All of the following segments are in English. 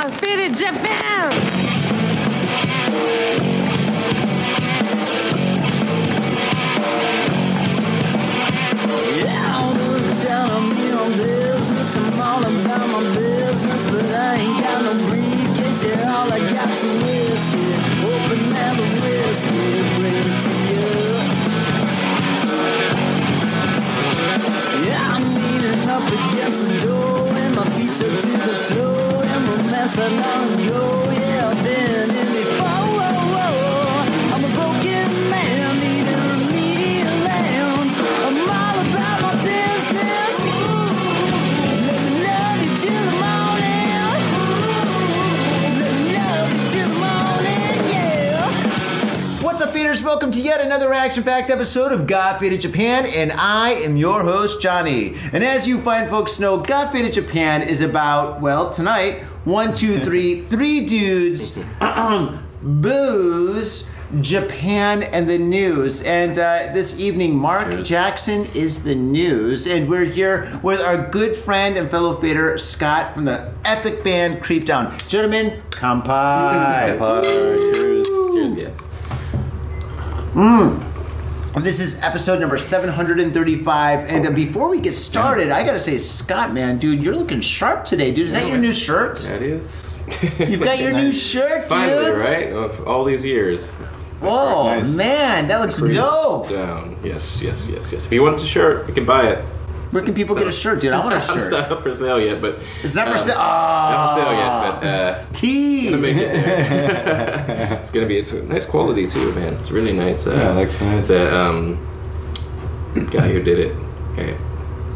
Got Faded Japan. Yeah, all the time me on business. I'm all about my business, but I ain't got no briefcase. Yeah, all I got's some whiskey. Open the whiskey, bring it to you. Yeah, I'm leaning up against the door, and my feet stuck to the floor, Yeah, I've been. I'm a broken man. I'm all about my business. Till the morning. What's up, feeders? Welcome to yet another action-packed episode of God Japan, and I am your host, Johnny. And as you fine folks know, God Japan is about, well, tonight, one, two, three, three dudes, booze, Japan, and the news. And uh, this evening, Mark Cheers. Jackson is the news, and we're here with our good friend and fellow fader, Scott, from the epic band Creep Down. Gentlemen, kampai. Cheers. Cheers, guys. This is episode number 735. And uh, before we get started, I gotta say, Scott, man, dude, you're looking sharp today, dude. Is that your new shirt? That is. You've got your new shirt, dude. Finally, right? Of all these years. Whoa, Nice. man, that looks dope. Down. Yes, yes, yes, yes. If you want the shirt, you can buy it. Where can people get a shirt, dude? I want a It's shirt. not up for sale yet, but It's not for um, sale. Not for sale yet, Ah, but uh, tease. gonna make it it's gonna be it's a nice quality too, man. It's really nice. Uh, Yeah, it looks nice. The um, guy who did it. Okay.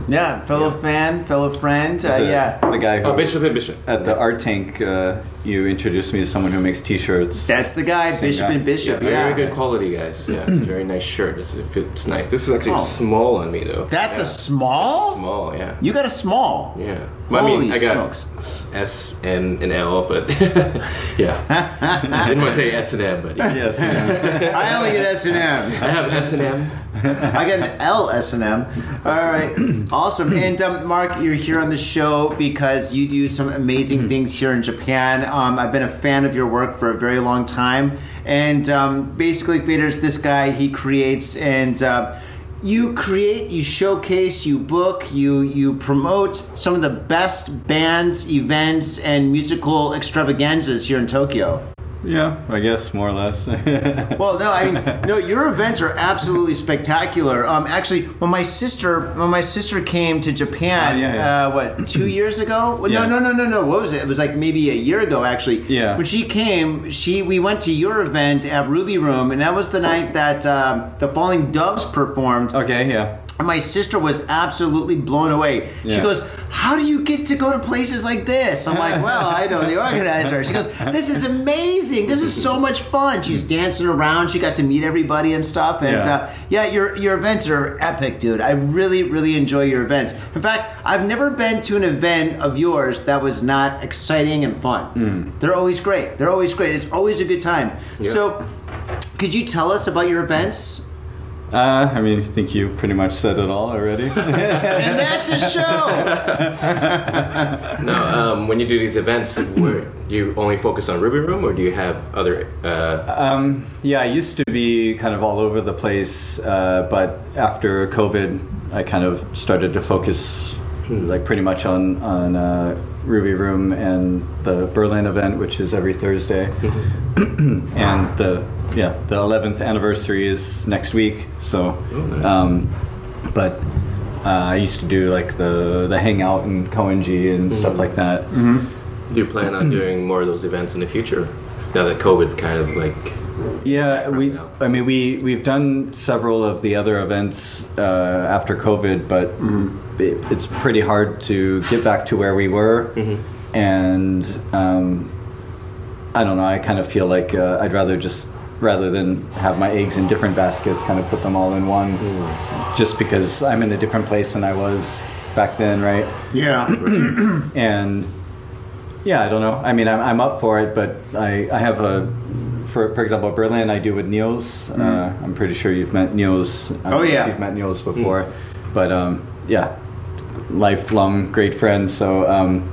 Yeah, fellow fan, fellow friend. Uh, The- yeah, The guy who Oh, Bishop and Bishop. at the art tank, uh, you introduced me to someone who makes T-shirts. that's the guy, Bishop guy. and Bishop. Very, Yeah, very good quality, guys. Yeah, very nice shirt. This, it fits nice. This is actually Oh. small on me though. That's Yeah. a small. small. Yeah. You got a small. Yeah. Well, I mean, I got smokes. S and an L, but yeah. I didn't want to say S and M, but yeah. Yes. yeah. I only get S and M. I have S and M. I got an L S and M. All right, awesome. And um, Mark, you're here on the show because you do some amazing things here in Japan. Um, I've been a fan of your work for a very long time, and um, basically, Faders, this guy he creates and. Uh, you create, you showcase, you book, you you promote some of the best bands, events, and musical extravaganzas here in Tokyo. Yeah, I guess more or less. Well, no, I mean, no, your events are absolutely spectacular. Um, actually, when my sister, when my sister came to Japan, Oh, yeah, yeah. Uh, what two years ago? Well, Yeah. No, no, no, no, no. What was it? It was like maybe a year ago, actually. Yeah. When she came, she we went to your event at Ruby Room, and that was the night that um, the Falling Doves performed. okay, yeah. And my sister was absolutely blown away. She goes, How do you get to go to places like this? I'm like, Well, I know the organizer. She goes, This is amazing. This is so much fun. She's dancing around. She got to meet everybody and stuff. And Yeah. uh, yeah, your, your events are epic, dude. I really, really enjoy your events. In fact, I've never been to an event of yours that was not exciting and fun. They're always great. They're always great. It's always a good time. So, could you tell us about your events? Uh, I mean, I think you pretty much said it all already. And that's a show. No, um, when you do these events, where you only focus on Ruby Room, or do you have other? Uh, um, yeah, I used to be kind of all over the place, uh, but after COVID, I kind of started to focus like pretty much on on uh, Ruby Room and the Berlin event, which is every Thursday, and the yeah the 11th anniversary is next week. So, nice. um, but uh, I used to do like the the hangout in Koenji and stuff like that. do you plan on doing more of those events in the future? Now that COVID's kind of like Yeah, we. now. I mean, we we've done several of the other events uh, after COVID, but it, it's pretty hard to get back to where we were, and um, I don't know. I kind of feel like uh, I'd rather just rather than have my eggs in different baskets, kind of put them all in one, just because I'm in a different place than I was back then, right? Yeah. and yeah, I don't know. I mean, I'm, I'm up for it, but I, I have a, for, for example, Berlin I do with Niels. Uh, I'm pretty sure you've met Niels. I don't Oh, know if yeah. You've met Niels before. But um, yeah, lifelong great friends. So um,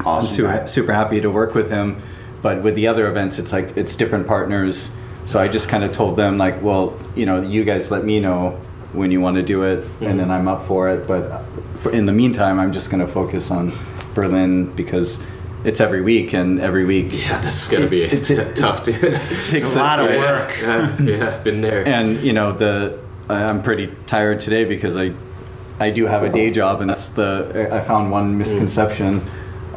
I'm Awesome super, super happy to work with him. But with the other events, it's like it's different partners. So I just kind of told them like, well, you know, you guys let me know when you want to do it, and then mm-hmm. I'm up for it. But uh, for, in the meantime, I'm just going to focus on Berlin because it's every week, and every week Yeah, this is gonna be tough to. It's a lot of work. Yeah, yeah, I've been there. and you know the I'm pretty tired today because I I do have a day job and that's the I found one mm. misconception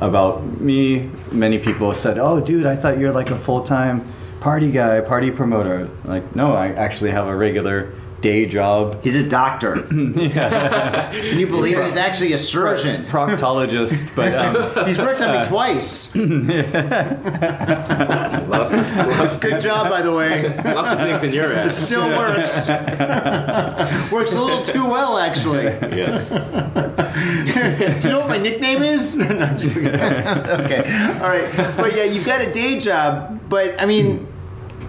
about me. Many people said, "Oh, dude, I thought you're like a full time party guy, party promoter." Like, no, I actually have a regular day job. He's a doctor. Can you believe it? He's actually a surgeon. Proctologist, but um, He's worked on me twice. lots, of, lots, Good job, by the way. lots of things in your ass. Still works. works a little too well, actually. Yes. Do you know what my nickname is? No, I'm joking. okay, all right. But yeah, you've got a day job, but I mean,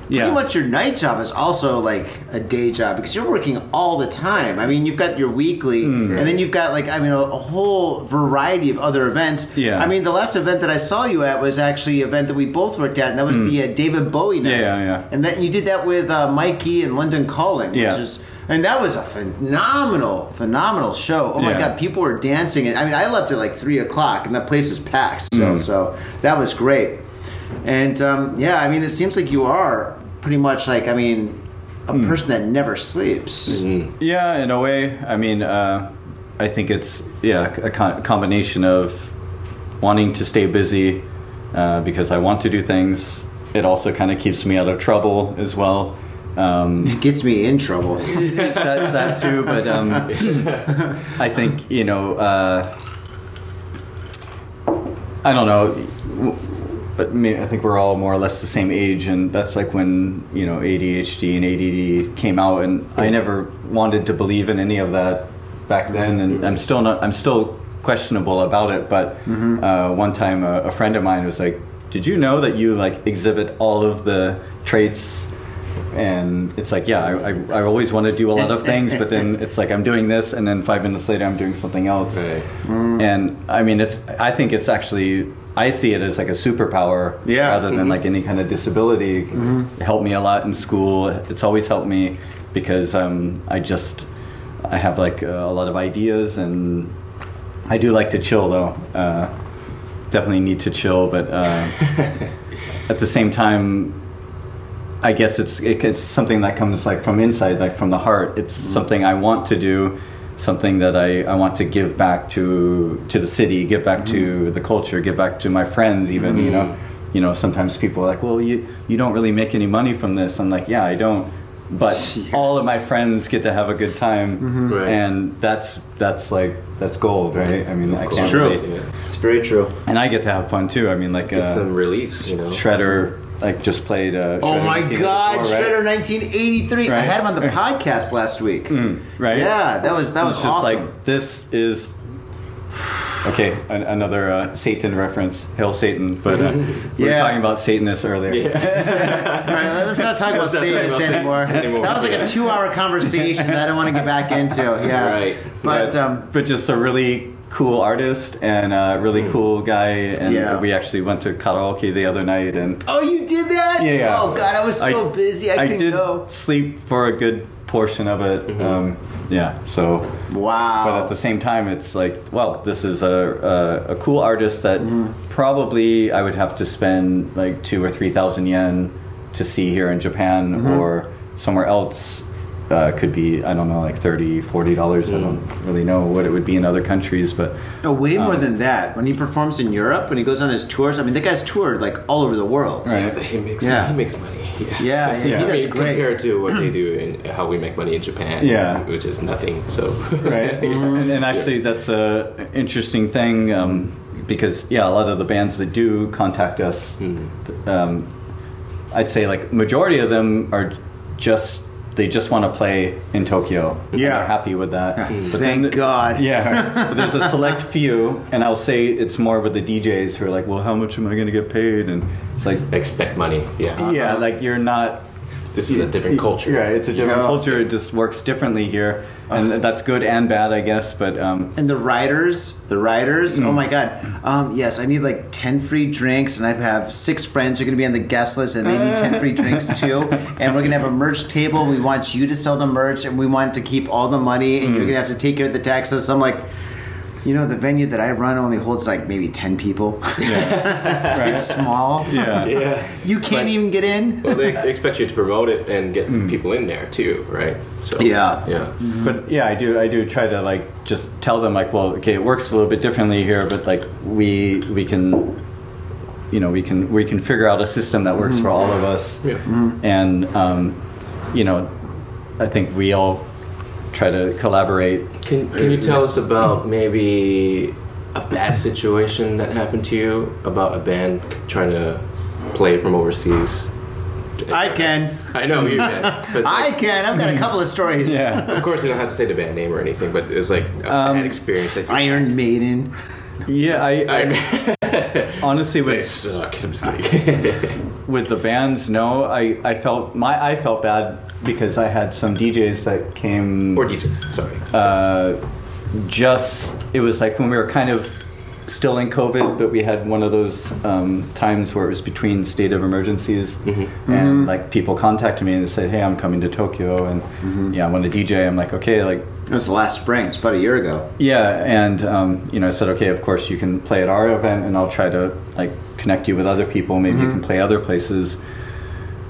yeah, pretty much your night job is also like a day job because you're working all the time. I mean, you've got your weekly, Hmm. and then you've got like I mean a, a whole variety of other events. Yeah. I mean, the last event that I saw you at was actually an event that we both worked at, and that was the uh, David Bowie night. Yeah, yeah, yeah. And then you did that with uh, Mikey and London Calling, Yeah. which is. And that was a phenomenal, phenomenal show. Oh my god, people were dancing, and I mean, I left at like three o'clock, and that place was packed. So, Mm. so that was great. And um, yeah, I mean, it seems like you are pretty much like, I mean, a Mm. person that never sleeps. Yeah, in a way. I mean, uh, I think it's yeah a co- combination of wanting to stay busy uh, because I want to do things. It also kind of keeps me out of trouble as well. Um, It gets me in trouble. that, that too, but um, I think you know. Uh, I don't know. But me, I think we're all more or less the same age, and that's like when you know ADHD and ADD came out, and I never wanted to believe in any of that back then, and I'm still not. I'm still questionable about it. But uh, one time, a, a friend of mine was like, "Did you know that you like exhibit all of the traits?" And it's like, yeah, I, I, I always want to do a lot of things, but then it's like I'm doing this, and then five minutes later I'm doing something else. Right. And I mean, it's. I think it's actually. I see it as like a superpower, Yeah. rather than like any kind of disability. It helped me a lot in school. It's always helped me because um, I just I have like uh, a lot of ideas, and I do like to chill though. Uh, definitely need to chill, but uh, at the same time, I guess it's it, it's something that comes like from inside, like from the heart. It's something I want to do, something that I, I want to give back to to the city, give back to mm-hmm. the culture, give back to my friends. Even you know, mm-hmm. you know, sometimes people are like, well, you you don't really make any money from this. I'm like, yeah, I don't. But all of my friends get to have a good time, mm-hmm. Right. and that's that's like that's gold, right? I mean, I course. can't True. relate- Yeah. It's very true. and I get to have fun too. I mean, like Get uh, some release, you know. Shredder, like just played. Uh, Oh my 1984, God, right? Shredder 1983. I had him on the podcast last week. right? Yeah, that was that was it's just awesome. like this is okay. An, another uh, Satan reference, hail Satan. But uh, we were talking about Satanists earlier. All right, let's not talk about Let's not talk Satanists anymore. anymore. That was like a two-hour conversation that I don't want to get back into. Yeah, Right. But but, um, but just a really cool artist and a really cool guy. And Yeah. we actually went to karaoke the other night and. oh, you did that? Yeah. Oh God, I was so busy. I, couldn't did go. sleep for a good portion of it. Um, yeah, so Wow. but at the same time it's like well this is a, a, a cool artist that Mm-hmm. probably i would have to spend like two or three thousand yen to see here in japan Mm-hmm. or somewhere else uh, could be i don't know like 30 40 dollars i don't really know what it would be in other countries but Oh, way Um, more than that. When he performs in Europe, when he goes on his tours, I mean, that guy's toured like all over the world. Right. Yeah, but he makes Yeah. he makes money. Yeah. Yeah, yeah, Yeah. he I mean, great. compared to what they do and how we make money in Japan, Yeah. which is nothing. So, right and, and actually that's a interesting thing um, because yeah a lot of the bands that do contact us um, i'd say like majority of them are just they just want to play in tokyo and Yeah. they're happy with that But Thank then- God. yeah but there's a select few and i'll say it's more with the djs who are like well how much am i going to get paid and it's like expect money. Yeah. yeah uh, like you're not this is a different culture. Yeah, it's a different Yeah. culture. It just works differently here, and that's good and bad, I guess. But um, And the riders, the riders, Mm. oh my god. Um, yes, I need like 10 free drinks, and I have six friends who are going to be on the guest list, and they need 10 free drinks too. And we're going to have a merch table. We want you to sell the merch, and we want to keep all the money, and you're Mm. going to have to take care of the taxes. I'm like, you know, the venue that I run only holds like maybe 10 people. right, it's small. yeah, Yeah. You can't But- even get in. Well, they, they expect you to promote it and get mm. people in there too, right? So Yeah. yeah. Mm-hmm. But yeah, I do. I do try to like just tell them like, well, okay, it works a little bit differently here, but like we we can, you know, we can we can figure out a system that works mm-hmm. for all of us. Yeah. Mm-hmm. And um, you know, I think we all try to collaborate. Can Can you tell us about maybe a bad situation that happened to you about a band trying to play from overseas? I can. I know you can, but I can. I've got a couple of stories. Yeah. of course you don't have to say the band name or anything. But it was like a Um, bad experience. That you, Iron Maiden. Yeah, I, I I, honestly they suck. I'm just kidding. With the bands, no, I I felt my I felt bad because I had some DJs that came or DJs. Sorry. uh, just it was like when we were kind of still in COVID, but we had one of those um, times where it was between state of emergencies, and like people contacted me and they said, "Hey, I'm coming to Tokyo, and yeah, I'm want to DJ." I'm like, "Okay, like." It was the last spring. It's about a year ago. Yeah, and um, you know, I said, okay, of course you can play at our event, and I'll try to like connect you with other people. Maybe you can play other places.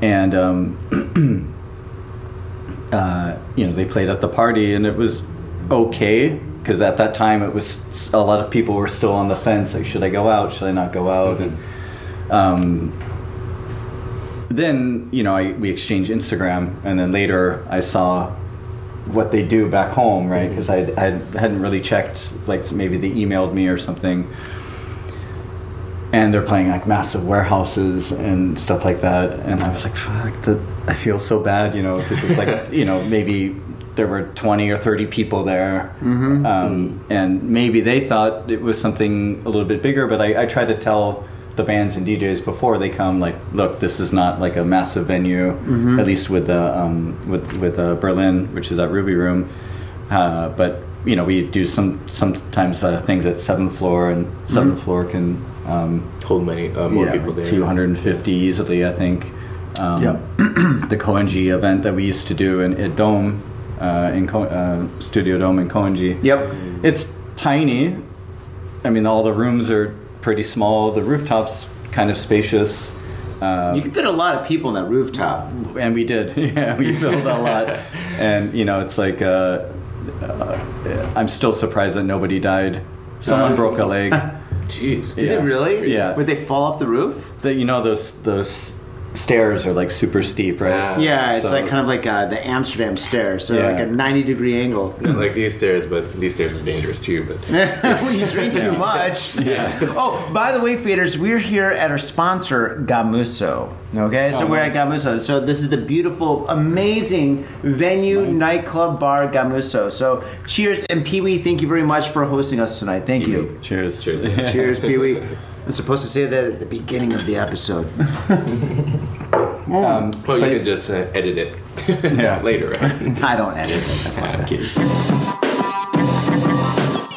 And um, uh, you know, they played at the party, and it was okay because at that time it was a lot of people were still on the fence. Like, should I go out? Should I not go out? And um, then you know, I, we exchanged Instagram, and then later I saw what they do back home, right? Mm-hmm. Because I, I hadn't really checked, like maybe they emailed me or something. And they're playing like massive warehouses and stuff like that, and I was like, "Fuck!" The, I feel so bad, you know, because it's like, you know, maybe there were twenty or thirty people there, mm-hmm. um, mm-hmm. and maybe they thought it was something a little bit bigger. But I, I try to tell the bands and DJs before they come, like, look, this is not like a massive venue. At least with the um, with with uh, Berlin, which is at Ruby Room. Uh, but you know, we do some sometimes uh, things at seventh floor, and 7th floor can um, Hold many uh, more yeah, people there. 250 easily, I think. Um, the Koenji event that we used to do in at Dome, uh, in Ko- uh, Studio Dome in Koenji. Yep. It's tiny. I mean, all the rooms are pretty small. The rooftops kind of spacious. Uh, You can fit a lot of people in that rooftop. and we did. Yeah, we filled a lot. And you know, it's like uh, uh, I'm still surprised that nobody died. Someone Uh, broke a leg. Jeez. Did Yeah. they really? Yeah. Would they fall off the roof? The, you know those those stairs are like super steep, right? Ah. Yeah, it's So- like kind of like uh, the Amsterdam stairs. So Yeah. like a 90 degree angle. Not like these stairs, but these stairs are dangerous too. But well, you drink too much. Yeah. Oh, by the way, faders, we're here at our sponsor, Gamuso. Okay, so Oh, we're nice. at Gamuso. So this is the beautiful, amazing venue, nightclub, bar, Gamuso. So cheers, and Pee Wee, thank you very much for hosting us tonight. Thank you. Cheers. Cheers. Cheers, Pee Wee. I'm supposed to say that at the beginning of the episode. Um, well, you but- can just uh, edit it Yeah. later. Right? I don't edit it. I'm kidding.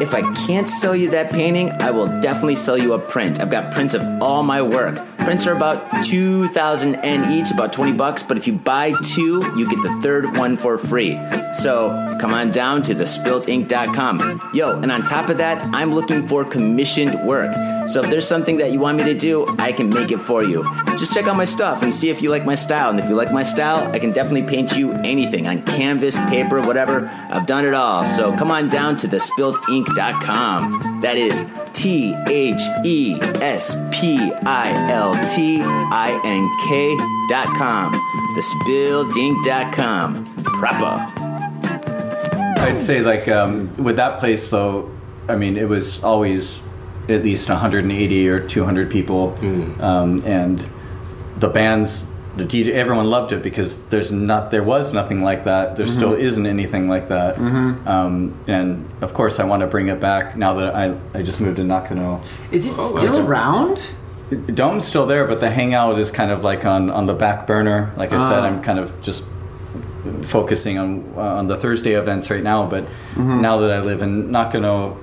if I can't sell you that painting, I will definitely sell you a print. I've got prints of all my work. Prints are about 2000 N each, about 20 bucks, but if you buy two, you get the third one for free. So come on down to thespiltink.com. Yo, and on top of that, I'm looking for commissioned work. So if there's something that you want me to do, I can make it for you. Just check out my stuff and see if you like my style. And if you like my style, I can definitely paint you anything on canvas, paper, whatever. I've done it all. So come on down to thespiltink.com. That is T H E S P I L T I N K dot com. Thespiltink.com. Proper. I'd say like um, with that place though, I mean it was always at least 180 or 200 people, um, and the bands, the DJ, everyone loved it because there's not there was nothing like that. There still isn't anything like that, um, and of course I want to bring it back now that I I just moved to Nakano. Is it Oh, still around? Dome's still there, but the hangout is kind of like on, on the back burner. Like I said, Ah. I'm kind of just focusing on uh, on the Thursday events right now. But now that I live in Nakano,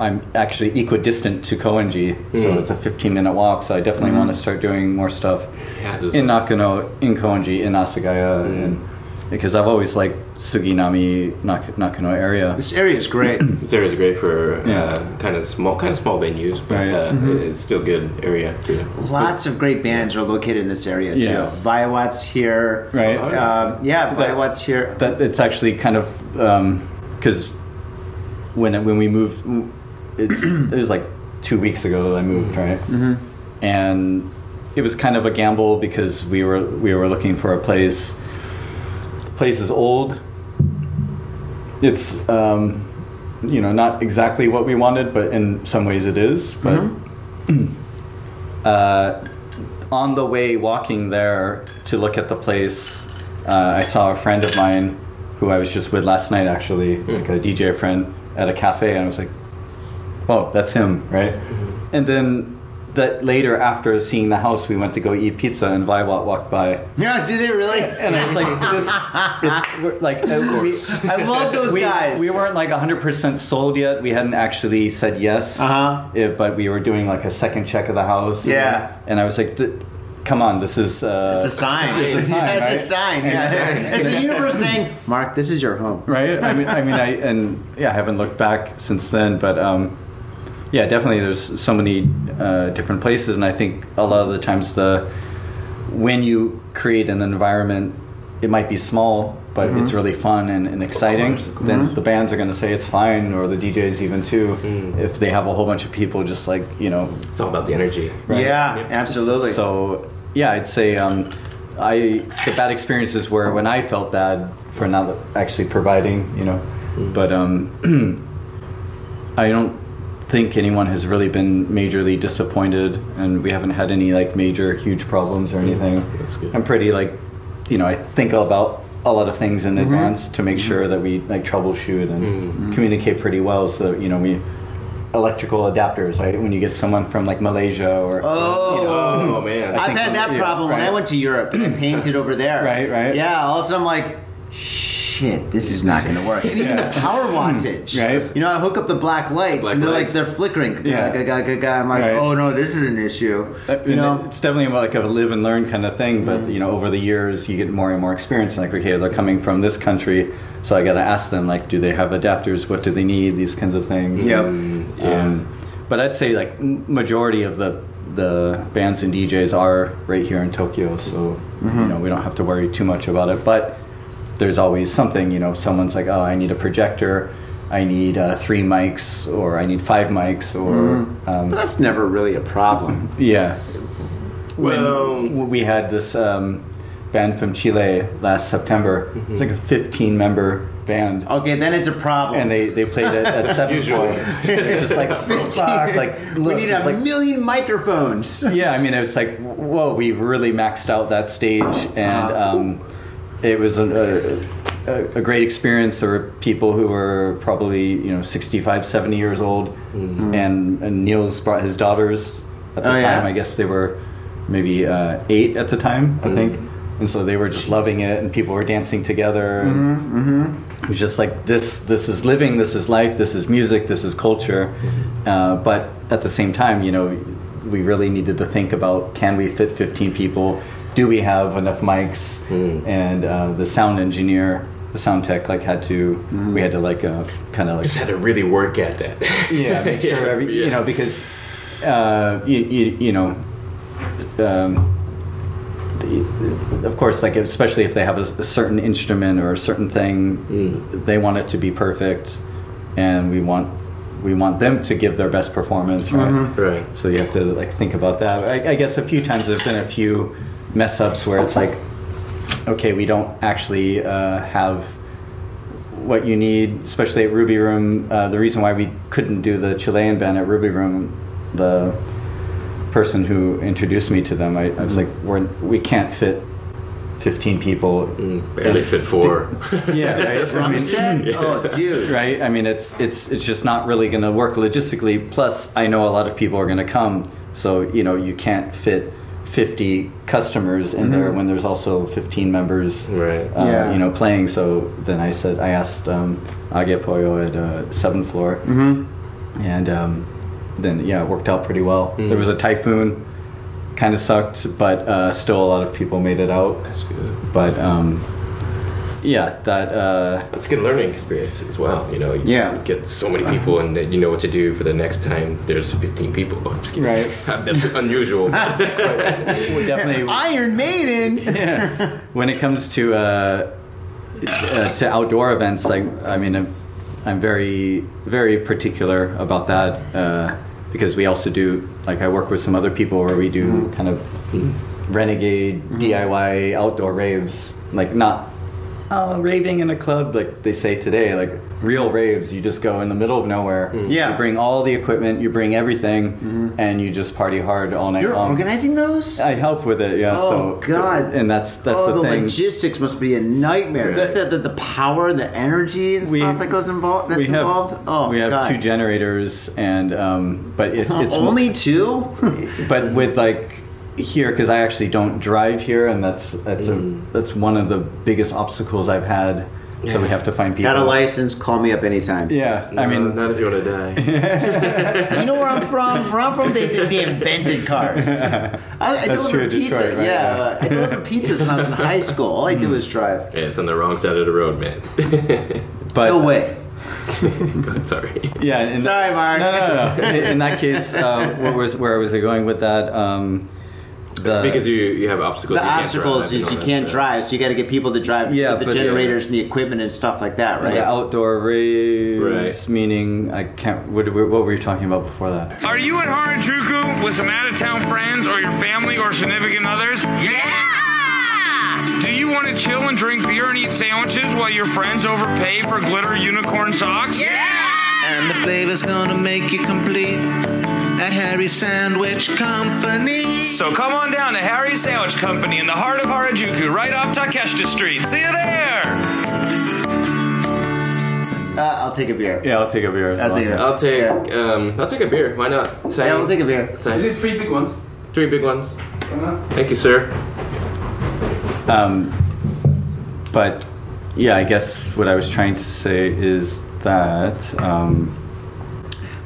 I'm actually equidistant to Koenji, so it's a 15 minute walk. So I definitely want to start doing more stuff Yeah, in like- Nakano, in Koenji, in Asagaya, and because I've always liked Suginami Nak- Nakano area. This area is great. This area is great for Yeah. uh, kind of small, kind of small venues, but Right. uh, it's still good area too. Lots of great bands are located in this area too. Yeah. Viawat's here. Right. Um, yeah, That- Viawat's here. that it's actually kind of because when when we moved, it's, it was like two weeks ago that I moved, right? Mm-hmm. And it was kind of a gamble because we were we were looking for a place. Place is old. It's um, you know not exactly what we wanted, but in some ways it is. But uh, on the way walking there to look at the place, uh, I saw a friend of mine who I was just with last night, actually, like a DJ friend at a cafe, and I was like, "Oh, that's him, right?" And then that later, after seeing the house, we went to go eat pizza, and Viwat walked by, Yeah, do they really? and I was like, "This, it's we're- like we, I love those we, guys. we weren't like 100% sold yet. We hadn't actually said yes. Uh-huh. Yeah, but we were doing like a second check of the house. Yeah. And I was like, come on, this is. Uh, It's a sign. It's a sign, Yeah, right? It's a sign. It's a yeah. sign. It's the universe saying, "Mark, this is your home." Right? I mean, I mean, I, and yeah, I haven't looked back since then, but um, yeah, definitely there's so many uh, different places, and I think a lot of the times the when you create an environment, it might be small, but Mm-hmm. it's really fun and, and exciting. Then the bands are going to say it's fine, or the DJs even too, if they have a whole bunch of people just like you know It's all about the energy. Yeah, Yep. absolutely. So yeah, I'd say um, I the bad experiences were when I felt bad for not actually providing, you know. But um, I don't think anyone has really been majorly disappointed, and we haven't had any like major huge problems or anything. That's good. I'm pretty like, you know, I think about a lot of things in mm-hmm. advance to make mm-hmm. sure that we like troubleshoot and mm-hmm. communicate pretty well, so that, you know we. Electrical adapters, right? When you get someone from like Malaysia or Oh, Oh man, I've had that yeah, problem when. I went to Europe and I painted over there. Right, right. Yeah, all of a sudden I'm like, shit, this is not going to work. And even Yeah. the power hmm. wattage. Right. You know, I hook up the black lights Black and they're lights. like, they're flickering. Yeah. I'm like, Right. oh no, this is an issue. Uh, you know? it's definitely like a live and learn kind of thing. But hmm. you know, over the years, you get more and more experience. Like, okay, they're coming from this country, so I got to ask them, like, do they have adapters? What do they need? These kinds of things. Yep. Mm, um, yeah. Um, but I'd say like majority of the the bands and DJs are right here in Tokyo, so mm-hmm. you know we don't have to worry too much about it. But there's always something. You know, someone's like, oh, I need a projector. I need uh, three mics, or I need five mics, or um, But that's never really a problem. yeah, when Well- w- we had this um, band from Chile last September. It's like a 15 member band. Okay, then it's a problem. And they, they played it at seven. Usually. it's just like fuck, like we need a like, million microphones. yeah. I mean, it's like whoa, we really maxed out that stage, and Uh-huh. um, it was a, a, a, a great experience. There were people who were probably you know 65, 70 years old, mm-hmm. and, and Niels brought his daughters at the Oh, yeah? time. I guess they were maybe uh, eight at the time, I mm-hmm. think. And so they were just loving it, and people were dancing together. and It was just like this. This is living. This is life. This is music. This is culture. Uh, but at the same time, you know, we really needed to think about: Can we fit 15 people? Do we have enough mics? And uh, the sound engineer, the sound tech, like had to. We had to like uh, kind of like Just had to really work at that. yeah, make sure every, you know because uh, you, you, you know um, the, of course like especially if they have a, a certain instrument or a certain thing they want it to be perfect and we want we want them to give their best performance right Right. so you have to like think about that I, I guess a few times there've been a few mess ups where it's like okay we don't actually uh, have what you need, especially at Ruby Room. Uh, the reason why we couldn't do the Chilean band at Ruby Room, the person who introduced me to them, I, I was like, We're, we can't fit 15 people. Mm, barely fit four. Yeah, right. I mean, set? Oh, dude. right? I mean, it's it's it's just not really going to work logistically. Plus, I know a lot of people are going to come, so you know you can't fit 50 customers in there when there's also 15 members, Right. Uh, Yeah. You know, playing. So then I said, I asked um, Age Pollo at uh, Seventh Floor, mm-hmm. and um, then yeah, it worked out pretty well. There was a typhoon, kind of sucked, but uh, still a lot of people made it out. That's good. But um, yeah, that. Uh, That's a good learning experience as well. You know, you Yeah. get so many people, and you know what to do for the next time. There's 15 people. I'm just kidding. Right. That's unusual. we definitely Iron Maiden. yeah. When it comes to uh, uh, to outdoor events, like I mean, I'm, I'm very very particular about that uh, because we also do like I work with some other people where we do kind of renegade DIY outdoor raves, like not. Uh, raving in a club, like they say today, like real raves, you just go in the middle of nowhere. Yeah. You bring all the equipment, you bring everything, and you just party hard all night You're long. organizing those? I help with it, yeah. Oh, so God. and that's that's oh, the, the, thing. logistics must be a nightmare. Right. Just the, the, the power, the energy and We- stuff that goes involved. That's we have involved. Oh, we have God. two generators, and um, but it's it's Only two? but with like here because I actually don't drive here, and that's that's a that's one of the biggest obstacles I've had. So we have to find people. Got a license? Call me up anytime. Yeah, I mean, not if you want to die. Do you know where I'm from? Where I'm from, they, they, they invented cars. I, I That's delivered true, pizza. Detroit, right, yeah, yeah. uh, I delivered pizzas when I was in high school. All I did was drive. Yeah, it's on the wrong side of the road, man. but No way. Sorry. Yeah. In, Sorry, Mark. No, no, no. In, in that case, uh, what was where was I going with that? Um, the, Because you you have obstacles. The you can't obstacles drive, is you can't yeah. drive, so you got to get people to drive Yeah, the but- generators and the equipment and stuff like that, right? the outdoor raves, Right. meaning I can't. What, what were you talking about before that? Are you at Harajuku with some out of town friends or your family or significant others? Yeah! Do you want to chill and drink beer and eat sandwiches while your friends overpay for glitter unicorn socks? Yeah! And the flavor's gonna make you complete at Harry's Sandwich Company. So come on down to Harry's Sandwich Company in the heart of Harajuku, right off Takeshita Street. See you there! Uh, I'll take a beer. Yeah, I'll take a beer. As I'll well. take a I'll take um, I'll take a beer. Why not? Same. Yeah, we'll take a beer. Same. three big ones? Three big ones. Thank you, sir. Um, but yeah, I guess what I was trying to say is that um,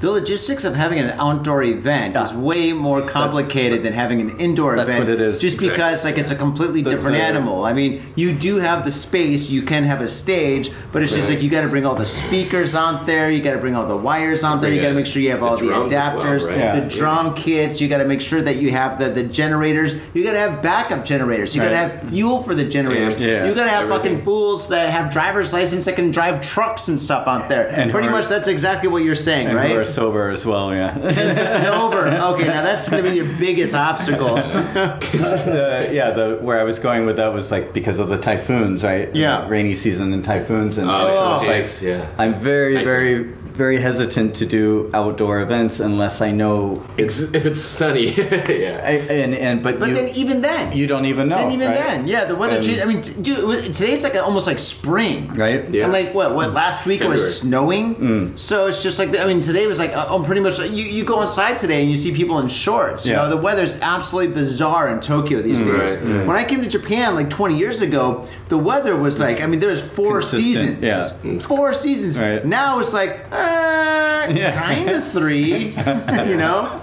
The logistics of having an outdoor event is way more complicated than having an indoor That's event. what it is. Just Exactly. because like it's a completely The- different the- animal. I mean, you do have the space, you can have a stage, but it's just like you got to bring all the speakers out there, you got to bring all the wires out there, you got to make sure you have the all the as well, adapters, right? Yeah. the drum kits, you got to make sure that you have the, the generators, you got to have backup generators, you got to have fuel for the generators, Yeah. you got to have Everything. fucking fools that have driver's license that can drive trucks and stuff out there. And Pretty much that's exactly what you're saying, right? We're sober as well. Yeah. And sober. Okay, now that's going to be your biggest obstacle. the, yeah, the where I was going with that was like because of the typhoons, right? Yeah. rainy season and typhoons, and Oh, so it's- yeah. I'm very, very, very hesitant to do outdoor events unless I know Ex- if it's sunny, yeah. I, and and but But you, then even then, you don't even know. then even right? then, yeah, the weather And- changed. I mean, t- dude, today's like a, almost like spring, right? Yeah. And like what? What last week it was snowing. Mm. So it's just like I mean, today was like uh, oh, pretty much. You, you go inside today and you see people in shorts. You Yeah. know, the weather's absolutely bizarre in Tokyo these days. Right, right. When I came to Japan like 20 years ago, the weather was like I mean, there's four Consistent, seasons. yeah. Four seasons. Right. Now it's like uh, Yeah. kind of three. you know.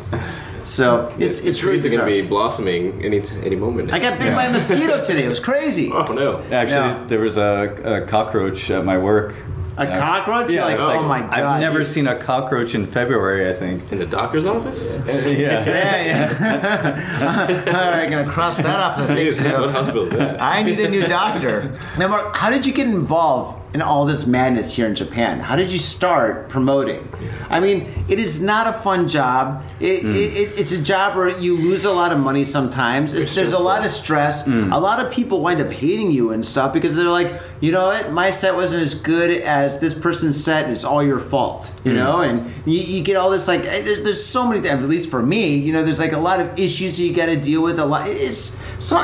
So it's it's, It's really trees are going to be blossoming any t- any moment. I got bit by a mosquito today. It was crazy. oh no. Actually, Yeah. there was a, a cockroach at my work. A cockroach? You're like, it's oh my God. I've never seen a cockroach in February. I think. In the doctor's office? Yeah. Yeah, yeah. All right, gonna cross that off the thing. Yes, too. what hospital is that? I need a new doctor. Now, Mark, how did you get involved in all this madness here in Japan? How did you start promoting? I mean, it is not a fun job. It, Hmm. it, it, it's a job where you lose a lot of money sometimes. It's, there's a lot of stress. Hmm. A lot of people wind up hating you and stuff because they're like, you know what, my set wasn't as good as this person's set, and it's all your fault. Hmm. You know, and you, you get all this like, eh, there's, there's so many. Things, at least for me, you know, there's like a lot of issues you got to deal with. A lot. It's so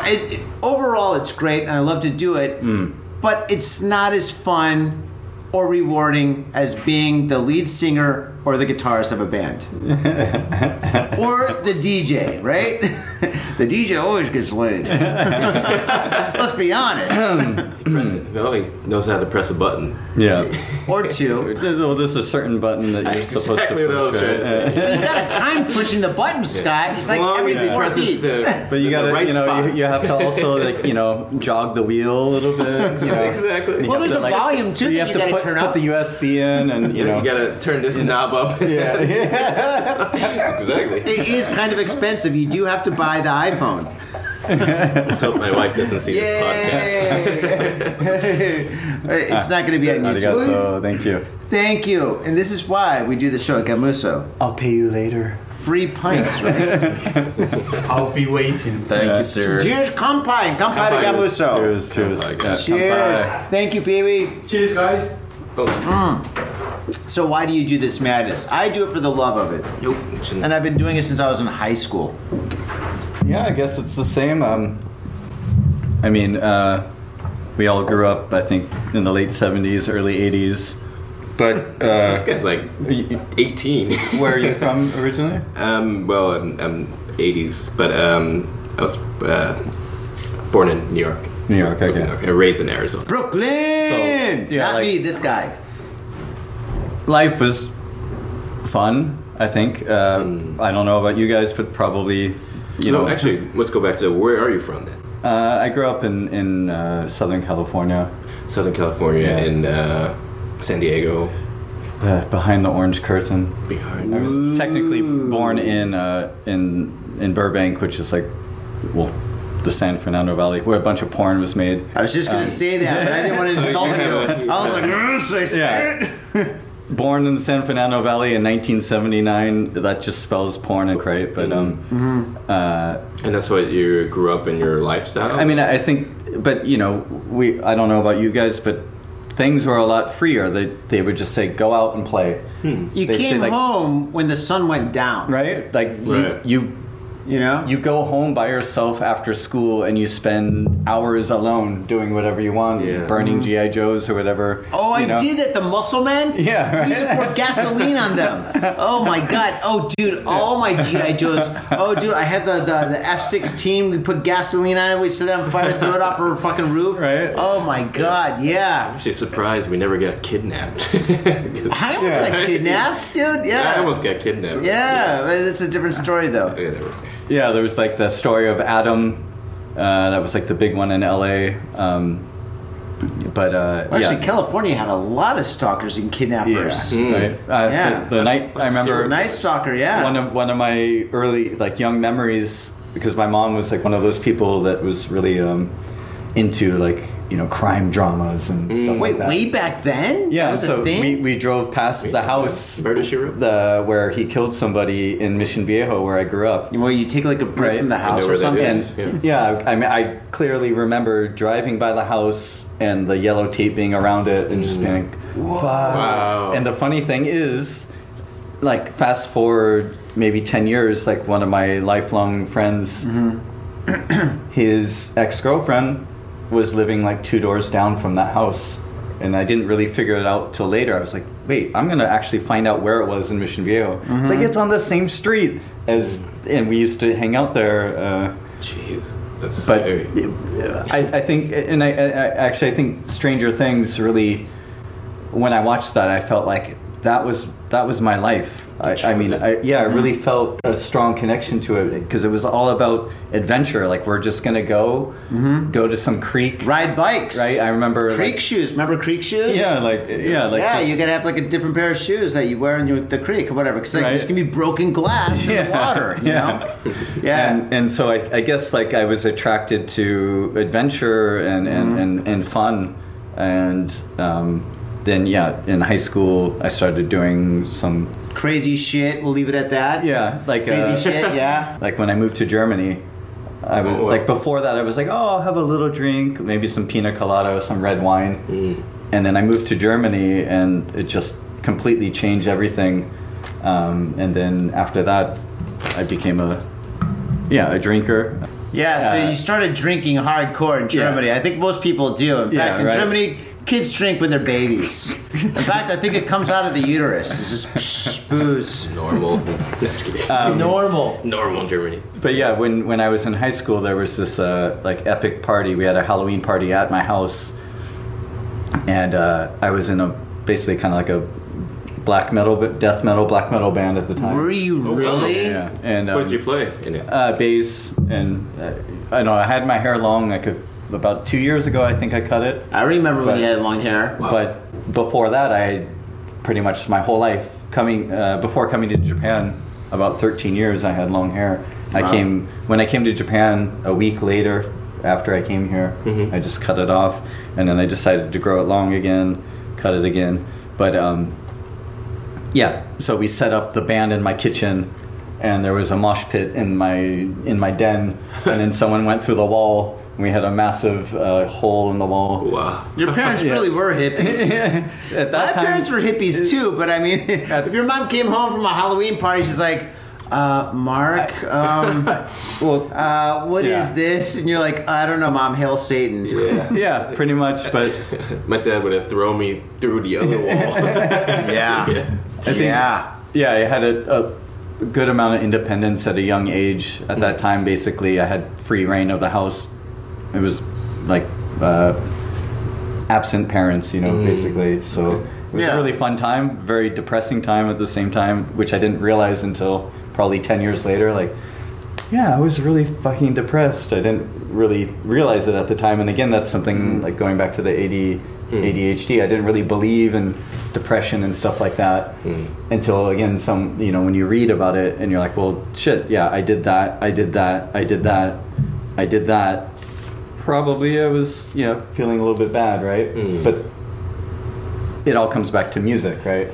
overall, it's great, and I love to do it but it's not as fun or rewarding as being the lead singer or the guitarist of a band or the DJ, right? the DJ always gets laid. Let's be honest. Press it. Well, he knows how to press a button. Yeah. Or two. There's, well, there's a certain button that you're supposed Exactly to what I was push. trying to right? say. You got a time pushing the button, Scott. It's like As long every as he four presses beats. the, But you gotta, right you know, you, you have to also like, you know, jog the wheel a little bit. You know. Exactly. You Well, there's to, a volume, too, You that have you to gotta put, turn put the USB in, and you you, know. you gotta turn this knob up. yeah, yeah. exactly. It is kind of expensive. You do have to buy the iPhone. Let's hope my wife doesn't see this podcast. Yay! it's not going to be on YouTube. Ah, arigato. Thank you. Thank you. And this is why we do the show at Gamuso. I'll pay you later. Free pints, right? I'll be waiting. Thank Yeah. you, sir. Cheers, kampai. Kampai to Kampai. Gamuso. Cheers, cheers. my Cheers. kampai. Thank you, baby. Cheers, guys. Oh, So why do you do this madness? I do it for the love of it. nope. And I've been doing it since I was in high school. Yeah, I guess it's the same. Um, I mean, uh, we all grew up, I think, in the late 70s, early 80s. But this uh, guy's like 18. where are you from originally? um, well, I'm, I'm 80s, but um, I was uh, born in New York. New York, okay. New York, raised in Arizona. Brooklyn! So, yeah, Not like- me, this guy. Life was fun, I think. Uh, I don't know about you guys, but probably, you no, know. actually, let's go back to where are you from then? Uh, I grew up in, in uh, Southern California, Southern California, Yeah. in uh, San Diego. uh, behind the orange curtain. Behind. I was technically born in uh, in in Burbank, which is like, well, the San Fernando Valley, where a bunch of porn was made. I was just going to say that, but I didn't want to So insult you. have a- I was like, "Mm, should Yeah. it?" Born in the San Fernando Valley in 1979. That just spells porn and right? But um, uh, And that's what you grew up in your lifestyle? I mean, I think, but you know, we. I don't know about you guys, but things were a lot freer. They they would just say, "Go out and play." You They'd say, came like- home when the sun went down, Right? Like Right. You, you You know? you go home by yourself after school and you spend hours alone doing whatever you want, Yeah. burning mm-hmm. GI Joes or whatever. Oh, I know? did that. The Muscle Man. Yeah, right. We used to pour gasoline on them. Oh my god. Oh, dude. All my GI Joes. Oh, dude. I had the the, the F sixteen. We put gasoline on it. We set it on fire, throw it off our fucking roof. Right. Oh my god. Yeah. I'm actually surprised we never got kidnapped. I almost Yeah. got kidnapped, dude. Yeah. I almost got kidnapped. Yeah, but it's a different story though. Yeah, there was like the story of Adam. Uh, that was like the big one in LA. Um, but uh, Well, actually, yeah. California had a lot of stalkers and kidnappers. Yeah, right. Uh, Yeah. The, the night I remember Night stalker, yeah. one of one of my early like young memories because my mom was like one of those people that was really um, into like you know crime dramas and stuff Wait, like that. way back then? Yeah, That was a so we, we drove past the house, Murder, She Wrote? the where he killed somebody in Mission Viejo, where I grew up. Well, you take like a break Right. from the house or something. And Yeah. yeah, I mean, I clearly remember driving by the house and the yellow tape being around it, and just being, like, mm. "Fuck." Wow. And the funny thing is, like, fast forward maybe ten years, like one of my lifelong friends, mm-hmm. his ex girlfriend was living like two doors down from that house. And I didn't really figure it out till later. I was like, wait, I'm gonna actually find out where it was in Mission Viejo. It's like it's on the same street as, and we used to hang out there. Uh, Jeez, that's but scary. I, I think, and I, I I- actually, I think Stranger Things really, when I watched that, I felt like that was that was my life. I, I mean, I, yeah, I really felt a strong connection to it because it was all about adventure. Like we're just gonna go, go to some creek, Ride bikes. right? I remember Creek like, shoes. Remember creek shoes? yeah, like yeah, like yeah, just- you gotta have like a different pair of shoes that you wear in your, the creek or whatever, because like, Right. there's gonna be broken glass in the water. You Yeah. know? Yeah. and and so I, I guess like I was attracted to adventure and and, Mm-hmm. and, and fun, and um, then yeah, in high school I started doing some Crazy shit. We'll leave it at that. yeah like Crazy uh, shit. Yeah. like when I moved to Germany. I was Oh, like before that I was like oh I'll have a little drink maybe some pina colada some red wine Mm. and then I moved to Germany and it just completely changed everything um, and then after that I became a yeah a drinker Yeah, so Uh, you started drinking hardcore in Yeah. Germany. I think most people do. In Yeah, fact, in right. Germany, kids drink when they're babies. In fact, I think it comes out of the uterus. It's just psh, booze. Normal. No, I'm just kidding. Um, Normal. Normal in Germany. But yeah, when when I was in high school, there was this uh, like epic party. We had a Halloween party at my house, and uh, I was in a basically kind of like a black metal, death metal, black metal band at the time. Were you really? Yeah, and What um, did you play in it? uh, bass, and uh, I know I had my hair long. I a, about two years ago, I think I cut it. I remember when But- you had long hair. But before that, I pretty much my whole life coming uh, before coming to Japan, about 13 years, I had long hair. I came when I came to Japan a week later after I came here. I just cut it off, and then I decided to grow it long again, cut it again. But um, yeah, so we set up the band in my kitchen, and there was a mosh pit in my in my den, and then someone went through the wall. And we had a massive uh, hole in the wall. Wow. Your parents Yeah. really were hippies. At that My time, parents were hippies too, but I mean, if your mom came home from a Halloween party, she's like, uh, Mark, um, well, uh, what is Yeah. this? And you're like, I don't know, mom, hail Satan. Yeah. yeah, pretty much. But My dad would have thrown me through the other wall. Yeah. yeah. yeah. yeah, I had a, a good amount of independence at a young age. At that time, basically, I had free reign of the house. It was like uh, absent parents, you know, mm. basically. So it was Yeah. a really fun time, very depressing time at the same time, which I didn't realize until probably 10 years later. Like, yeah, I was really fucking depressed. I didn't really realize it at the time. And again, that's something mm. like going back to the AD, mm. ADHD. I didn't really believe in depression and stuff like that until again, some you know when you read about it and you're like, well, shit, yeah, I did that, I did that, I did that, I did that. Probably I was you know feeling a little bit bad, right? But it all comes back to music, right?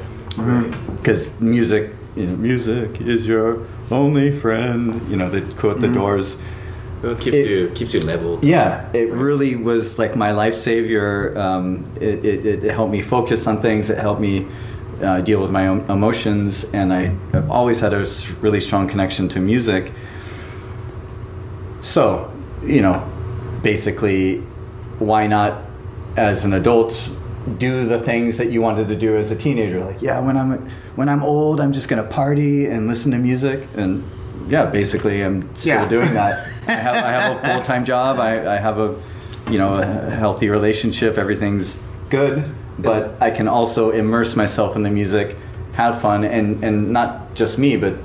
Because music, you know, music is your only friend. You know, they quote the Doors. Well, it keeps It- you keeps you leveled. Yeah, it really was like my life savior. Um, it, it, it helped me focus on things. It helped me uh, deal with my own emotions, and I, I've always had a really strong connection to music. So, you know, basically, why not, as an adult, do the things that you wanted to do as a teenager? Like, yeah, when I'm when I'm old, I'm just gonna party and listen to music, and yeah, basically, I'm still Yeah. doing that. I have, I have a full time job. I, I have a, you know, a healthy relationship. Everything's good, but I can also immerse myself in the music, have fun, and and not just me, but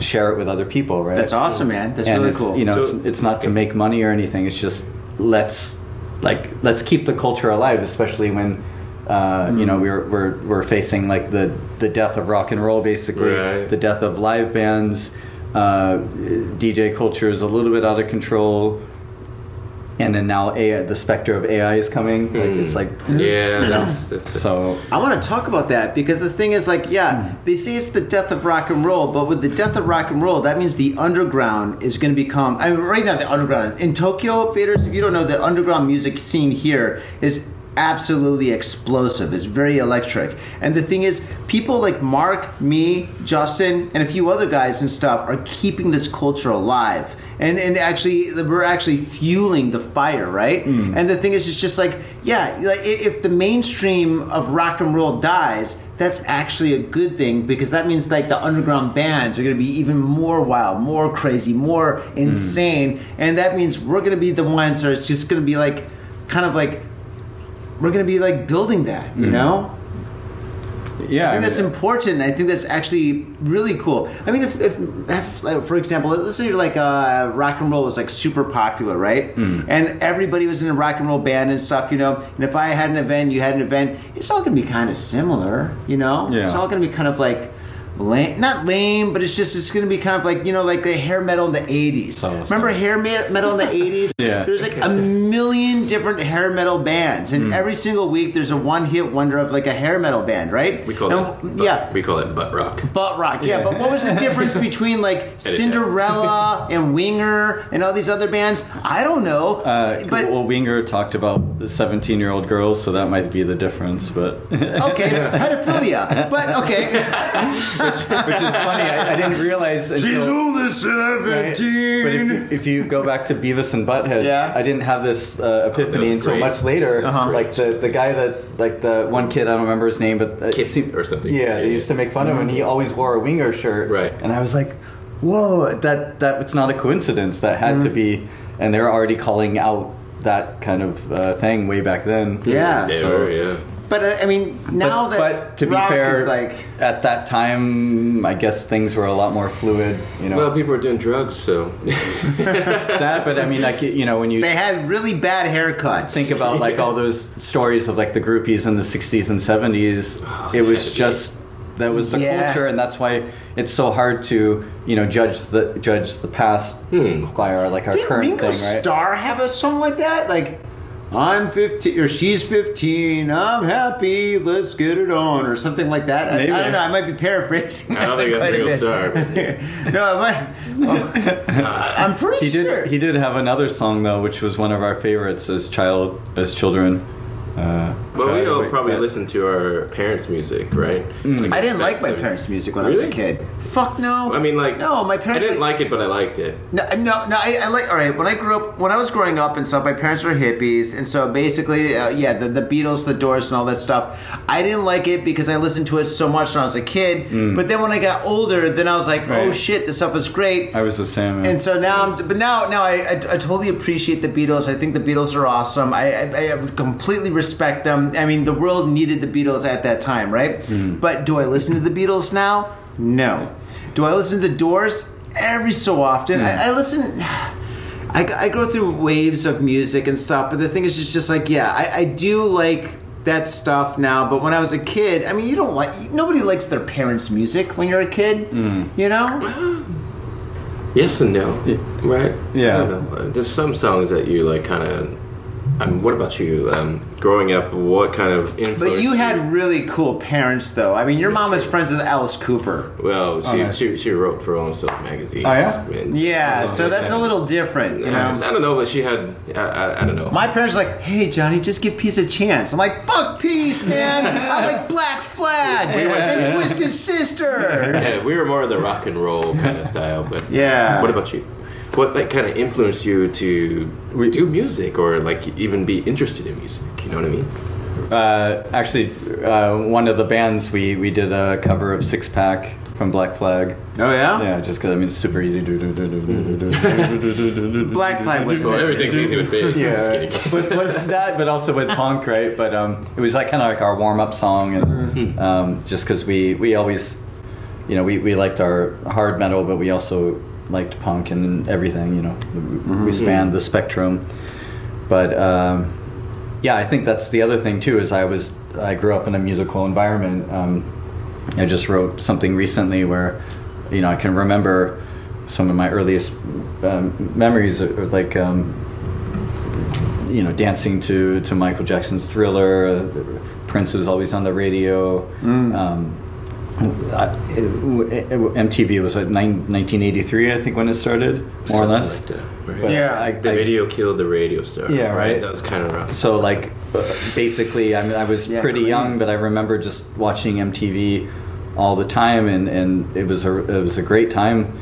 share it with other people. Right? That's awesome, man. That's and really cool. You know, So- it's, it's not to make money or anything. It's just let's like let's keep the culture alive, especially when. Uh, You know, we're, we're we're facing like the the death of rock and roll, basically, Right. the death of live bands. Uh, DJ culture is a little bit out of control and then now AI, the specter of AI is coming. Like hmm. it's like Yeah, that's, that's so. I want to talk about that because the thing is, like, yeah, hmm. they say it's the death of rock and roll, but with the death of rock and roll, that means the underground is going to become. I mean, right now, the underground in Tokyo, faders. If you don't know, the underground music scene here is absolutely explosive. It's very electric, and the thing is, people like Mark, me, Justin, and a few other guys and stuff are keeping this culture alive. And, and actually, we're actually fueling the fire, right? Mm. And the thing is, it's just like, yeah, like if the mainstream of rock and roll dies, that's actually a good thing because that means like the underground bands are going to be even more wild, more crazy, more mm. insane, and that means we're going to be the ones that are just going to be like, kind of like, we're going to be like building that, you know? Yeah, I think that's important. I think that's actually really cool. I mean, if, if, if like, for example, let's say like uh, rock and roll was like super popular, right? Hmm. And everybody was in a rock and roll band and stuff, you know. And if I had an event, you had an event, it's all to be kind of similar, you know. Yeah. It's all to be kind of like. Lame, not lame, but it's just it's gonna be kind of like you know like the hair metal in the '80s. So- Remember hair metal in the '80s? Yeah. There's like a million different hair metal bands, and every single week there's a one-hit wonder of like a hair metal band, right? we call And- it. Butt, yeah, we call it butt rock. butt rock. Yeah, but what was the difference between like Cinderella and Winger and all these other bands? I don't know. Uh, but well, Winger talked about the 17 year old girls, so that might be the difference. But okay, pedophilia. But okay, which is funny, I, I didn't realize until, only right? But if you, if you go back to Beavis and Butthead, Yeah. I didn't have this uh, epiphany was until great. much later. Uh-huh. Like the the guy that like the one kid I don't remember his name, but uh, Kid or something. Yeah, they used to make fun of him, and he always wore a Winger shirt. Right. and I was like, whoa, that that it's not a coincidence. That had to be, and they're already calling out that kind of uh, thing way back then. yeah. They So- were, yeah. But uh, I mean, now but, that but to be rock fair, is like at that time, I guess things were a lot more fluid. You know Well, people were doing drugs, so that. But I mean, like you know, when you they had really bad haircuts. think about like all those stories of like the groupies in the 60s and 70s Oh, it yeah, was dude. just that was the Yeah. culture and that's why it's so hard to you know judge the judge the past Hmm. by our like our Didn't current Ringo thing right Starr have a song like that? Like, I'm 15 or she's 15. I'm happy. Let's get it on or something like that. I, I don't know. I might be paraphrasing. I don't think that's quite a Ringo bit. No, I might, I'm pretty he sure. did he did have another song though which was one of our favorites as child as children uh, But we all wait, probably yeah. listen to our parents' music, right? I didn't like my parents' music when I was a kid. Fuck no. I mean, like, no, my parents. I didn't like it, but I liked it. No, no, no. I, I like. All right. When I grew up, when I was growing up and stuff, my parents were hippies, and so basically, uh, yeah, the, the Beatles, the Doors, and all that stuff. I didn't like it because I listened to it so much when I was a kid. But then when I got older, then I was like, oh Mm. Right. shit, this stuff is great. I was the same And so now, I'm, but now, now I, I, I totally appreciate the Beatles. I think the Beatles are awesome. I, I, I completely respect them. Um, I mean, the world needed the Beatles at that time, right? Mm-hmm. But do I listen to the Beatles now? No. Do I listen to the Doors every so often? I, mm-hmm. I listen. I, I go through waves of music and stuff, but the thing is, it's just like, yeah, I, I do like that stuff now. But when I was a kid, I mean, you don't like nobody likes their parents' music when you're a kid, mm. you know. Yes and no, right? Yeah. I don't know. There's some songs that you like, kind of. Um, what about you? Um, growing up, what kind of influence? But you did had really cool parents, though. I mean, your mom was friends with Alice Cooper. Well, she, Oh, nice. she, she wrote for Rolling Stone magazine. Oh, yeah? Yeah, so that's a little different, you know. I don't know, but she had. I, I, I don't know. My parents were like, "Hey, Johnny, just give Peace a chance." I'm like, "Fuck Peace, man! I like Black Flag and Twisted Sister." yeah, we were more of the rock and roll kind of style. But Yeah. What about you? What like kind of influenced you to We- do music or like even be interested in music? You know what I mean? Uh, actually, uh, one of the bands we, we did a cover of Six Pack from Black Flag. Oh yeah, Yeah, just because I mean it's super easy. Black Flag was. So everything's easy with bass. Yeah, but, but that, but also with punk, right? But um, it was like kind of like our warm up song, and um, just because we we always, you know, we, we liked our hard metal, but we also liked punk and everything. You know, we, we spanned the spectrum. But um, yeah, I think that's the other thing too. Is I was I grew up in a musical environment. Um, I just wrote something recently where, you know, I can remember some of my earliest um, memories, are, like um, you know, dancing to to Michael Jackson's Thriller. Uh, Prince was always on the radio. Um, it- it- MTV was like nine, 1983, I think, when it started, more or less. like that, right? But Yeah. I- The I- video killed the radio star. Yeah, right. That was kind of rough. So like, uh, basically, I mean, I was Yeah, pretty clean. young, but I remember just watching MTV all the time, and, and it was a it was a great time.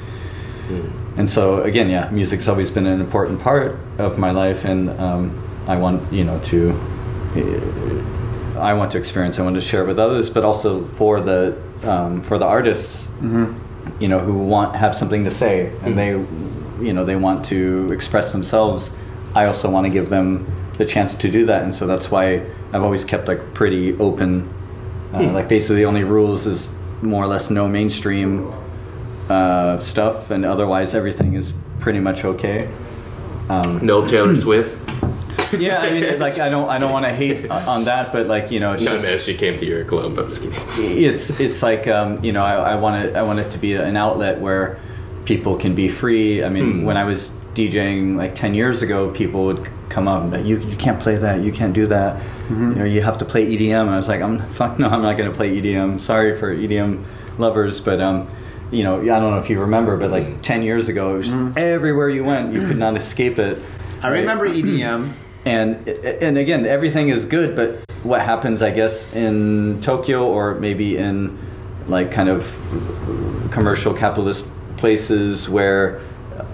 And so again, yeah, music's always been an important part of my life, and um, I want you know to. uh, I want to experience. I want to share with others, but also for the um, for the artists, you know, who want have something to say and they, you know, they want to express themselves. I also want to give them the chance to do that, and so that's why I've always kept like pretty open. Uh, Like basically, the only rules is more or less no mainstream uh, stuff, and otherwise everything is pretty much okay. Um, No Taylor Swift. yeah, I mean, like I don't, I don't want to hate on that, but like you know, it's No, just man, she came to your club. I'm just kidding. it's it's like um, you know I, I want it I want it to be an outlet where people can be free. I mean, when I was DJing like ten years ago, people would come up and be, you you can't play that, you can't do that. You know, you have to play EDM. And I was like, I'm fuck no, I'm not going to play EDM. Sorry for EDM lovers, but um. You know, I don't know if you remember, but like ten years ago, it was everywhere you went, you could not escape it. I remember E EDM. And and again everything is good but what happens i guess in tokyo or maybe in like kind of commercial capitalist places where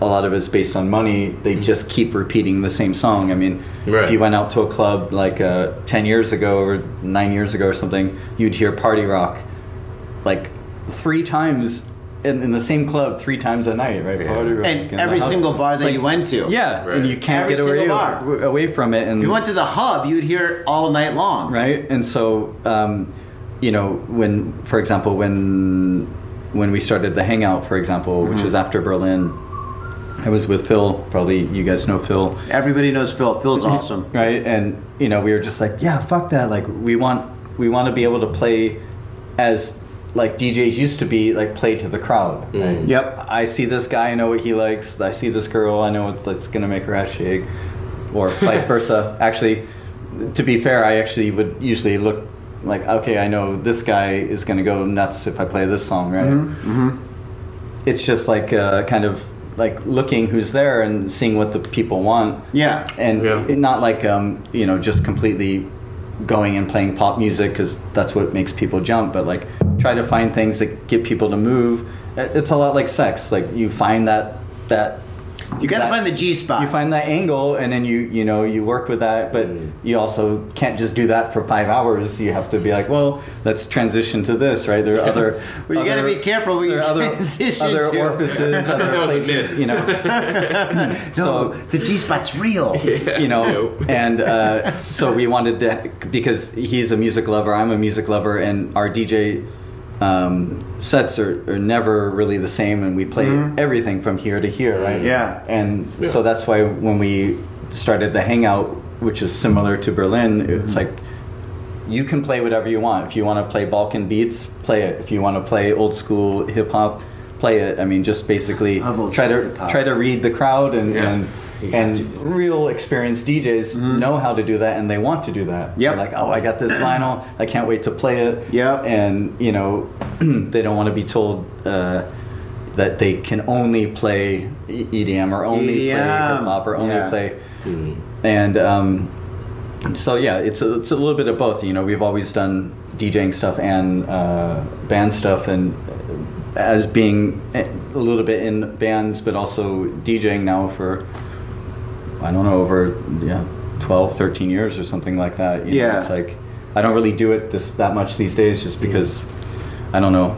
a lot of it's based on money they just keep repeating the same song i mean Right. if you went out to a club like uh, 10 years ago or 9 years ago or something you'd hear party rock like three times in, in the same club three times a night right Yeah. party And every single bar that like- you went to. yeah Right. and you can't Every get away, bar. away from it and If you went to the hub, you'd hear it all night long. right and so um, you know when for example when when we started the hangout for example which Mm-hmm. was after berlin i was with phil probably you guys know phil Everybody knows Phil. Phil's awesome. right and you know we were just like yeah fuck that like we want we want to be able to play as like DJs used to be like play to the crowd. Right? Yep. I see this guy, I know what he likes. I see this girl, I know what that's gonna make her ass shake, or vice versa. Actually, to be fair, I actually would usually look like, okay, I know this guy is gonna go nuts if I play this song, right? It's just like uh, kind of like looking who's there and seeing what the people want Yeah. and Yeah. it- not like um, you know just completely going and playing pop music because that's what makes people jump but like try to find things that get people to move. It's a lot like sex. Like you find that that You got to that- find the G spot. you find that angle and then you you know you work with that but you also can't just do that for five hours. You have to be like well let's transition to this right? There are other Well, you gotta be careful what you other, transition other to. orifices other that was a places you know. No, so- the G spot's real. you know and uh, so we wanted to because he's a music lover i'm a music lover and our dj um, sets are, are never really the same and we play mm-hmm. everything from here to here right mm-hmm. Yeah. and Yeah. so that's why when we started the hangout which is similar to berlin it's mm-hmm. like you can play whatever you want if you want to play balkan beats play it if you want to play old school hip-hop play it i mean just basically try to hip-hop. try to read the crowd and Yeah. and You have and real experienced DJs know how to do that and they want to do that. Mm-hmm. They're like, oh, I got this vinyl. I can't wait to play it. Yep. And, you know, they don't want to be told uh, that they can only play E- EDM or only play EDM. hip hop or only Yeah. play. And um, so, yeah, it's a, it's a little bit of both. You know, we've always done DJing stuff and uh, band stuff and as being a little bit in bands, but also DJing now for I don't know over yeah 12, 13 years or something like that. You know, Yeah. it's like I don't really do it this that much these days, just because I don't know.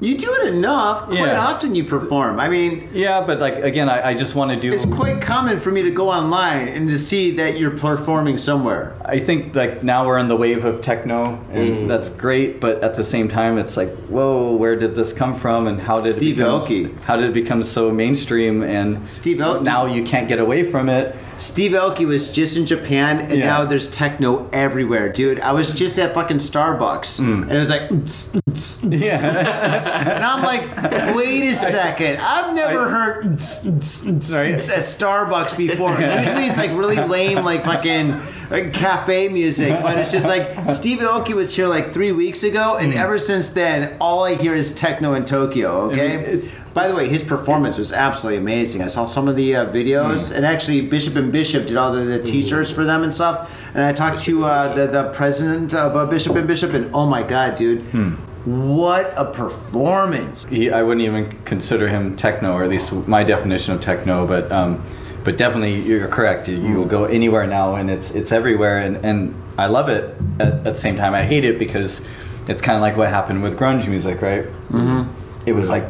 You do it enough. Quite Yeah. often you perform. I mean, Yeah, but like again, I, I just want to do. it's quite common for me to go online and to see that you're performing somewhere. I think like now we're in the wave of techno, and mm. that's great. But at the same time, it's like, whoa, where did this come from, and how did Steve it become, Aoki. How did it become so mainstream? And Steve Aoki. now you can't get away from it. Steve Aoki was just in Japan, and Yeah. now there's techno everywhere, dude. I was just at fucking Starbucks, Hmm. and it was like, yeah. and I'm like, wait a second, I've never heard Right. at Starbucks before. Usually it's like really lame, like fucking like cafe music, but it's just like Steve Aoki was here like three weeks ago, and ever since then, all I hear is techno in Tokyo. Okay. By the way, his performance was absolutely amazing. I saw some of the uh, videos, and actually, Bishop and Bishop did all the, the T-shirts for them and stuff. And I talked to uh, the the president of uh, Bishop and Bishop, and oh my god, dude, what a performance! he, I wouldn't even consider him techno, or at least my definition of techno. But um, but definitely, you're correct. You, you will go anywhere now, and it's it's everywhere, and, and I love it. At, at the same time, I hate it because it's kind of like what happened with grunge music, right? Mm-hmm. It was like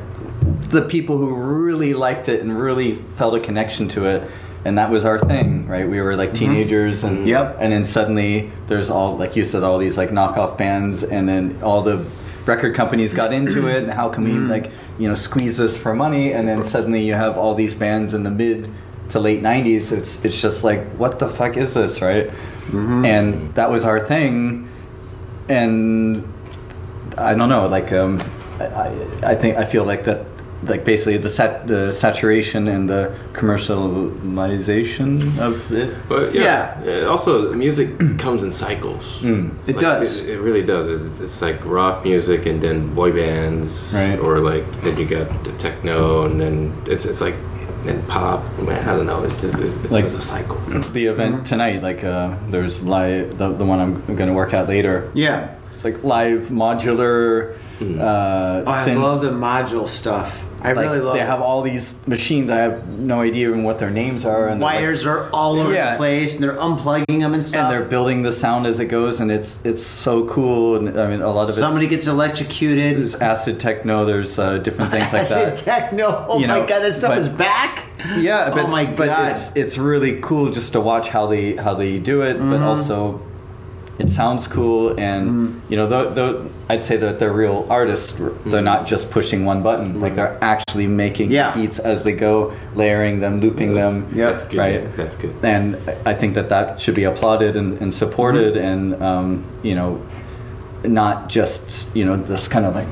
the people who really liked it and really felt a connection to it. And that was our thing, right? We were like mm-hmm. teenagers, and Yep. and then suddenly there's all like you said all these like knockoff bands and then all the record companies got into it and how can we mm-hmm. like you know squeeze this for money and then suddenly you have all these bands in the mid to late 90s it's it's just like what the fuck is this right mm-hmm. and that was our thing and I don't know like um I- I think I feel like that like basically the sat the saturation and the commercialization of it But yeah, uh, also music comes in cycles. Hmm. It does. It, it really does. It's, it's like rock music and then boy bands, Right. or like then you got the techno and then it's it's like then pop. Man, I don't know. It's just it's, it's Like- just a cycle. the event tonight like uh there's live the, the one i'm going to work at later Yeah. it's like live modular uh Oh, I synth. love the module stuff. I like, really love they it. have all these machines i have no idea even what their names are and they're, like- wires are all over Yeah. the place, and they're unplugging them and stuff. and they're building the sound as it goes and it's it's so cool and i mean a lot of Somebody gets electrocuted. there's acid techno there's uh, different things like I that said techno. Oh You my know, god, that stuff but- is back. Yeah, but oh my but it's it's really cool just to watch how they how they do it, Mm-hmm. but also it sounds cool and Mm-hmm. you know though, though I'd say that they're real artists. They're not just pushing one button; like they're actually making. Yeah. beats as they go, layering them, looping them. Yeah. That's good. Right. yeah, That's good. And I think that that should be applauded and, and supported, Mm-hmm. and um, you know, not just you know this kind of like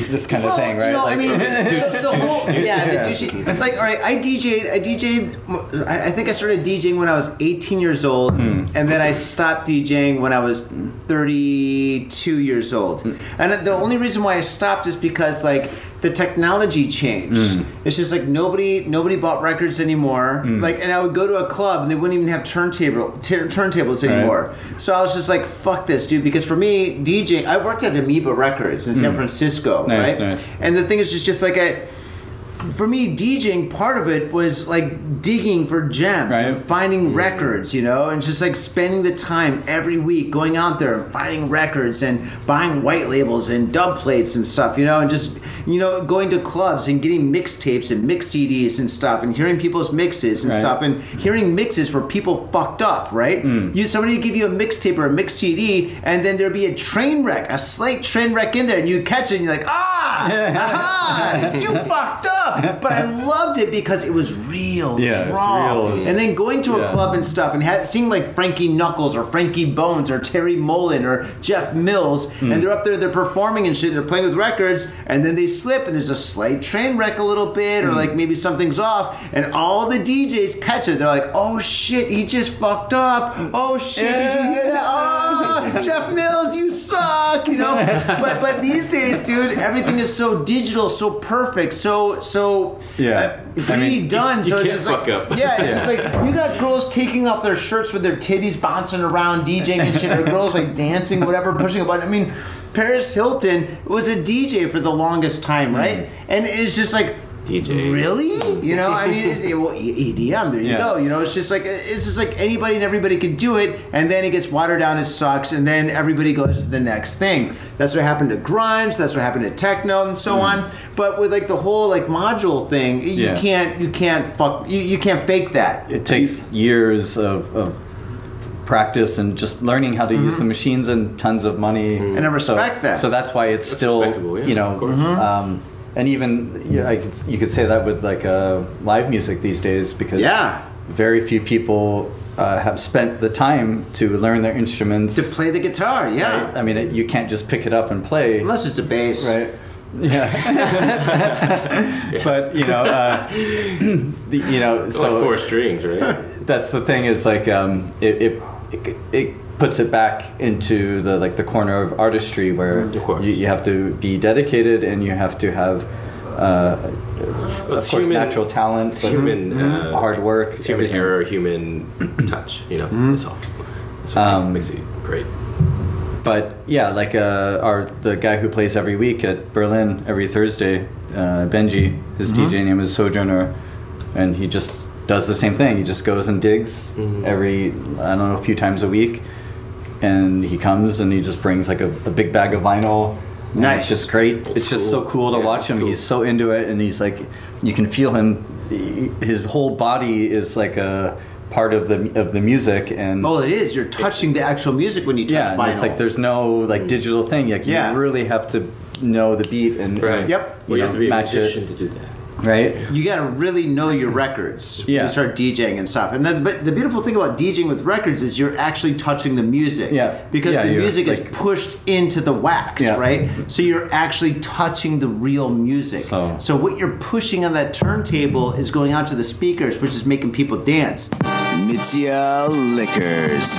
this kind of thing, right? You know, Like- I mean, the, the whole yeah, the douchey. Like, all right, I DJ'd. I DJ'd. I I think I started DJing when I was 18 years old, Hmm. and then I stopped DJing when I was 32 years old. Hmm. And the only reason why I stopped is because like the technology changed. Hmm. It's just like nobody nobody bought records anymore. Like, and I would go to a club and they wouldn't even have turntable tur- turntables anymore. So I was just like, fuck this, dude. Because for me, DJ, I worked at Amoeba Records in San Francisco, Hmm. Nice, right? nice. And the thing is, just just like I, for me, DJing part of it was like digging for gems Right. and finding records, you know, and just like spending the time every week going out there and finding records and buying white labels and dub plates and stuff, you know, and just you know going to clubs and getting mixtapes and mix CDs and stuff and hearing people's mixes and Right. stuff and hearing mixes where people fucked up, right? You somebody would give you a mixtape or a mix CD and then there'd be a train wreck, a slight train wreck in there, and you catch it and you're like, ah, aha, you fucked up. But I loved it because it was real, Yeah, raw. real. And then going to a club and stuff and ha- seeing like Frankie Knuckles or Frankie Bones or Terry Mullan or Jeff Mills, Hmm. and they're up there, they're performing and shit, they're playing with records, and then they slip and there's a slight train wreck a little bit, Hmm. or like maybe something's off, and all the DJs catch it. They're like, oh shit, he just fucked up. Oh shit, did you hear that? Oh, Jeff Mills, you suck, you know? But but these days, dude, everything is so digital, so perfect, so so Yeah. uh, I mean, pre-done. you so it's just fuck like, up. yeah, it's just like you got girls taking off their shirts with their titties bouncing around, DJing and shit, or girls like dancing, whatever, pushing a button. I mean, Paris Hilton was a DJ for the longest time, hmm. right? And it's just like. DJ. Really? You know, I mean, it's, well, EDM. There you Yeah. go. You know, it's just like it's just like anybody and everybody can do it, and then it gets watered down. It sucks, and then everybody goes to the next thing. That's what happened to grunge. That's what happened to techno, and so hmm. on. But with like the whole like module thing, you Yeah. can't you can't fuck you, you can't fake that. it takes years of, of practice and just learning how to use the machines and tons of money. Mm-hmm. And I respect so, that. So that's why it's still, yeah, you know, um, and even yeah, I could, you could say that with like uh, live music these days because Yeah. very few people uh, have spent the time to learn their instruments. To play the guitar, yeah. right? I mean, it, you can't just pick it up and play, Unless it's a bass. right? Yeah. but you know, uh, the, you know, It's so like four strings, right? that's the thing is like um, it, it, it it puts it back into the like the corner of artistry where Of you, you have to be dedicated and you have to have uh, Well, of course natural talent human uh, hard work It's human everything. error, human touch. You know, that's all. That's what Um, makes, makes it great. but yeah like uh, our the guy who plays every week at Berlin every Thursday uh, Benji his DJ name is Sojourner and he just does the same thing he just goes and digs mm-hmm. every I don't know a few times a week and he comes and he just brings like a, a big bag of vinyl Nice. it's just great it's just so cool. cool to Yeah, watch him cool. he's so into it and he's like you can feel him his whole body is like a part of the of the music and Oh, it is. You're touching the actual music when you touch yeah, vinyl. it's like there's no like digital thing. Like you really have to know the beat and Right. Yep. Well, you you have to be a match it. to do that. Right. you got to really know your records when Yeah. you start DJing and stuff. And then, but the beautiful thing about DJing with records is you're actually touching the music. Yeah. Because Yeah, the you're, music is pushed into the wax, Yeah. right? So you're actually touching the real music. So- what you're pushing on that turntable is going out to the speakers, which is making people dance. Mitsuya Liquors.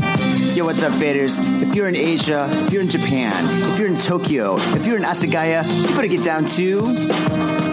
Yo, what's up, faders? If you're in Asia, if you're in Japan, if you're in Tokyo, if you're in Asagaya, you better get down to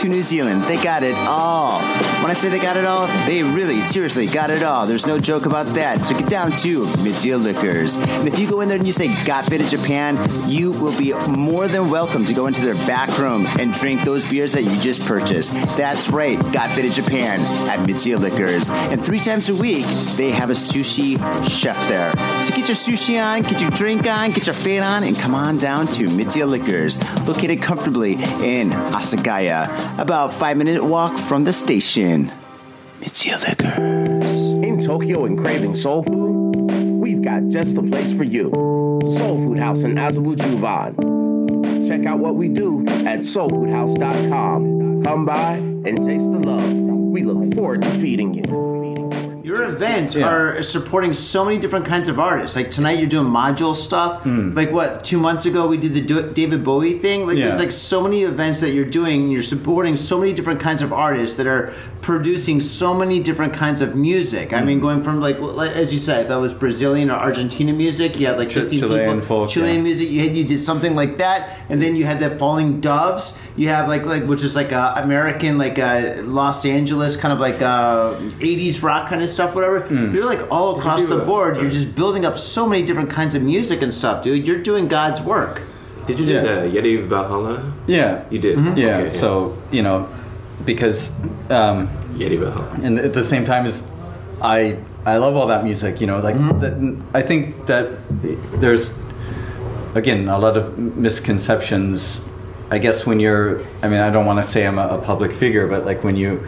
to New Zealand. They got it all. When I say they got it all, they really, seriously got it all. There's no joke about that. So get down to Mitsuya Liquors. And if you go in there and you say Got Faded Japan, you will be more than welcome to go into their back room and drink those beers that you just purchased. That's right, Got Faded Japan at Mitsuya Liquors. And three times a week, they have a sushi chef there. So get your sushi on, get your drink on, get your fade on, and come on down to Mitsuya Liquors, located comfortably in Asagaya, about five minute walk from the station. Mitsuya Liquors. In Tokyo and craving soul food, we've got just the place for you. Soul Food House in Azabu Juban. Check out what we do at soulfoodhouse.com. Come by and taste the love. We look forward to feeding you. Your events Yeah. are supporting so many different kinds of artists. Like tonight, you're doing module stuff. Like what? Two months ago, we did the David Bowie thing. Like Yeah. there's like so many events that you're doing. You're supporting so many different kinds of artists that are producing so many different kinds of music. I mean, going from like, as you said, I thought it was Brazilian or Argentina music. You had like Ch- 15 Chilean people. folk, Chilean yeah. music. You had you did something like that, and then you had that Falling Doves. You have like like which is like a American like uh, Los Angeles kind of like uh, 80s rock kind of stuff, whatever. Hmm. You're like all across do the that? board. You're just building up so many different kinds of music and stuff, dude. You're doing God's work. Did you do Yeah. the Yeti Valhalla? Yeah, You did. Mm-hmm. Yeah. Okay, So you know, because um, Yeti Valhalla. and at the same time as I I love all that music. You know, like that, I think that there's again a lot of misconceptions. I guess when you're, I mean, I don't want to say I'm a, a public figure, but like when you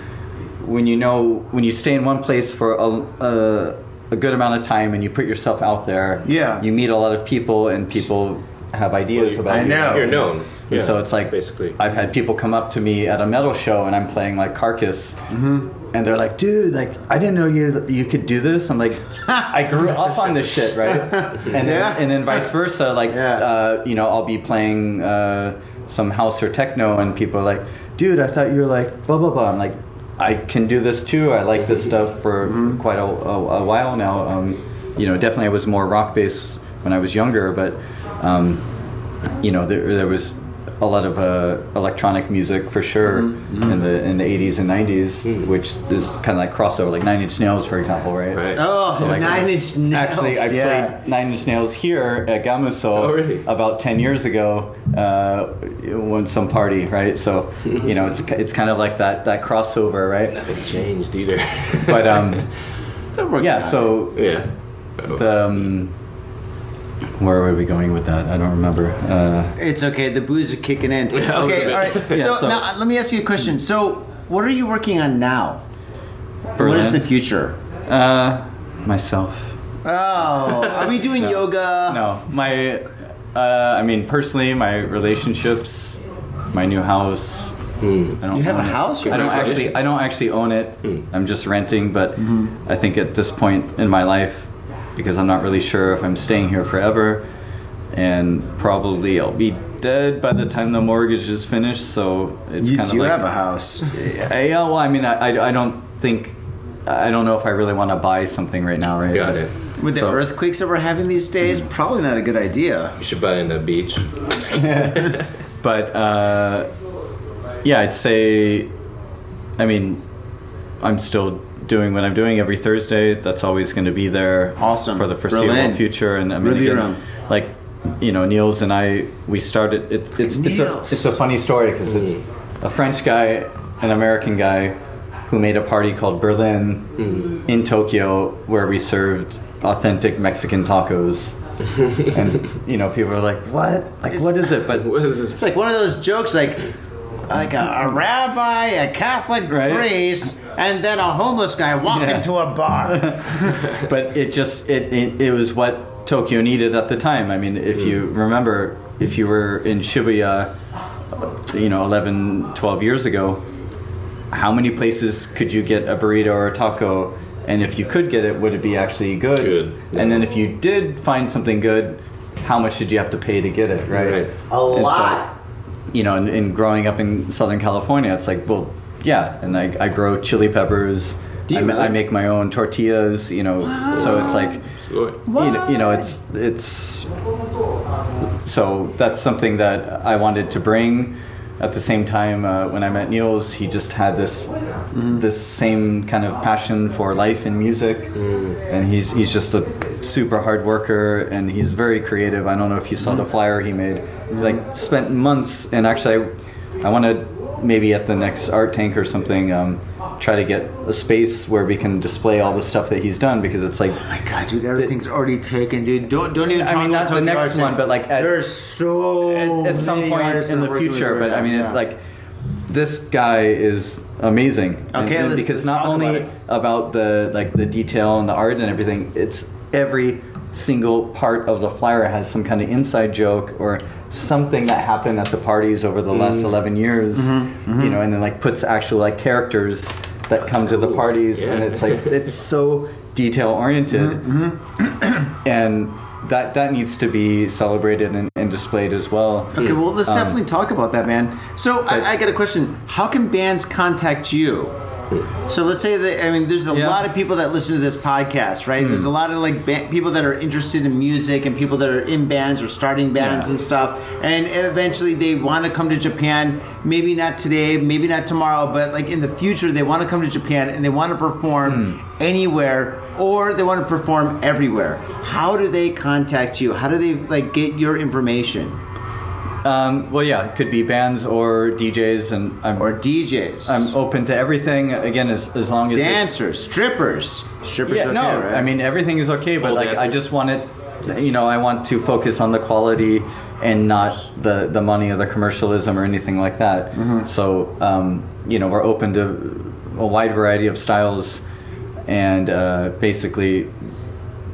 when you know when you stay in one place for a, a, a good amount of time and you put yourself out there, Yeah. you meet a lot of people and people have ideas about I you. know. You're known. And Yeah, so it's like basically. I've had people come up to me at a metal show and I'm playing like Carcass, Mm-hmm. and they're like, "Dude, like I didn't know you you could do this." I'm like, "I grew up on this shit, right?" And then, Yeah. and then vice versa. Like, Yeah. uh, you know, I'll be playing uh, some house or techno, and people are like, "Dude, I thought you were like blah blah blah." I'm like, "I can do this too. I like this stuff for Mm-hmm. quite a, a, a while now." Um, you know, definitely I was more rock based when I was younger, but um, you know, there, there was a lot of uh, electronic music for sure in the in the 80s and 90s, which is kind of like crossover, like Nine Inch Nails, for example, right? Right. Oh, So, like, Nine Inch Nails. Actually, I yeah. played Nine Inch Nails here at Gamuso Oh, really? about 10 years ago uh, when some party, right? So, you know, it's it's kind of like that that crossover, right? Nothing changed either. But um, yeah, out. so yeah. the um, where were we going with that? I don't remember. Uh, It's okay. The booze are kicking in. Yeah, okay, little all bit. right. Yeah, so, so- now let me ask you a question. So, what are you working on now? What Berlin. is the future? Uh, myself. Oh, are we doing yoga? No, my. Uh, I mean, personally, my relationships, my new house. I don't You have a own it. house? I don't actually. I don't actually own it. I'm just renting. But I think at this point in my life, because I'm not really sure if I'm staying here forever, and probably I'll be dead by the time the mortgage is finished. So it's kind do of like have a house. Yeah, yeah, well, I mean, I, I, I don't think, I don't know if I really want to buy something right now, right? Got it. With the So- earthquakes that we're having these days, probably not a good idea. You should buy in the beach. But uh, yeah, I'd say, I mean, I'm still doing what I'm doing every Thursday. That's always going to be there, Awesome. for the foreseeable Berlin. future. And I mean, Ruby again, Room. like you know, Niels and I, we started. It, it's it's a, it's a funny story because it's mm-hmm. a French guy, an American guy, who made a party called Berlin mm-hmm. in Tokyo, where we served authentic Mexican tacos. and you know, people are like, "What? Like, what is it?" But What is It's like one of those jokes, like like a, a rabbi, a Catholic Right. priest, and then a homeless guy walk Yeah. into a bar. but it just it, it it was what Tokyo needed at the time. I mean, if you mm. remember, if you were in Shibuya, you know, 11, 12 years ago, how many places could you get a burrito or a taco? And if you could get it, would it be actually good? Good. And then if you did find something good, how much did you have to pay to get it? Right. Right. A And so, lot. you know, and, and growing up in Southern California, it's like, well, yeah, and I, I grow chili peppers. Do you I, really? I make my own tortillas, you know, so it's like, Good. you know, you know, it's it's. So that's something that I wanted to bring. At the same time, uh, when I met Niels, he just had this this same kind of passion for life and music, and he's he's just a super hard worker and he's very creative. I don't know if you saw the flyer he made. He like spent months, and actually, I, I want to maybe at the next art tank or something um, try to get a space where we can display all the stuff that he's done because it's like Oh my god, dude, everything's already taken, dude. Don't don't even. Try. I mean, not the next one, but, like, at- there's so at, at some many point in the are working with future. But I mean, now. it, like this guy is amazing. And- Okay, and let's- because let's not only about about the like the detail and the art and everything, it's every single part of the flyer has some kind of inside joke or something that happened at the parties over the Mm. last 11 years Mm-hmm, you know and then like puts actual like characters that come to the cool. parties and it's like it's so detail oriented Mm-hmm, and that that needs to be celebrated and, and displayed as well Okay, well, Um, let's definitely talk about that, man. So, I, I got a question. How can bands contact you? So let's say that I mean, there's a Yeah. lot of people that listen to this podcast, right? There's hmm. a lot of like ba- people that are interested in music and people that are in bands or starting bands Yeah. and stuff, and eventually they want to come to Japan. Maybe not today, maybe not tomorrow, but like in the future, they want to come to Japan and they want to perform hmm. anywhere or they want to perform everywhere. How do they contact you? How do they like get your information Um, well, yeah, it could be bands or DJs, and I'm or DJs? I'm open to everything. Again, as as long as it's- dancers, strippers, strippers. Yeah, okay, no, right? I mean everything is okay, but Pole like I just want it. You know, I want to focus on the quality and not the the money or the commercialism or anything like that. Mm-hmm. So, um, you know, we're open to a wide variety of styles, and uh, basically,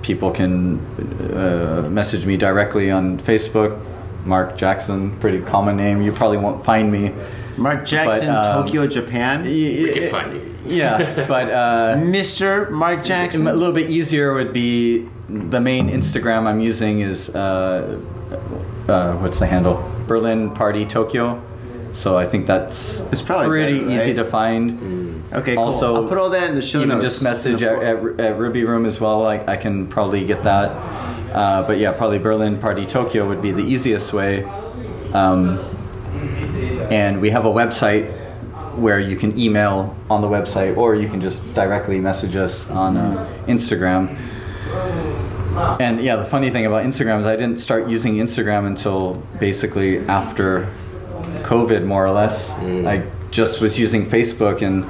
people can uh, message me directly on Facebook. Mark Jackson, pretty common name. You probably won't find me. Mark Jackson, but, um, Tokyo, Japan. We can find you. Yeah, but. Uh, Mr. Mark Jackson. a little bit easier would be the main Instagram I'm using is uh, uh, what's the handle? Berlin Party Tokyo. So I think that's It's probably pretty better, easy right? to find. Okay, cool. Also, I'll put all that in the show even notes. just message at, at, at Ruby Room as well. I, I can probably get that. Uh, but yeah, probably Berlin Party Tokyo would be the easiest way. Um, and we have a website where you can email on the website, or you can just directly message us on uh, Instagram. And yeah, the funny thing about Instagram is I didn't start using Instagram until basically after COVID, more or less. I just was using Facebook, and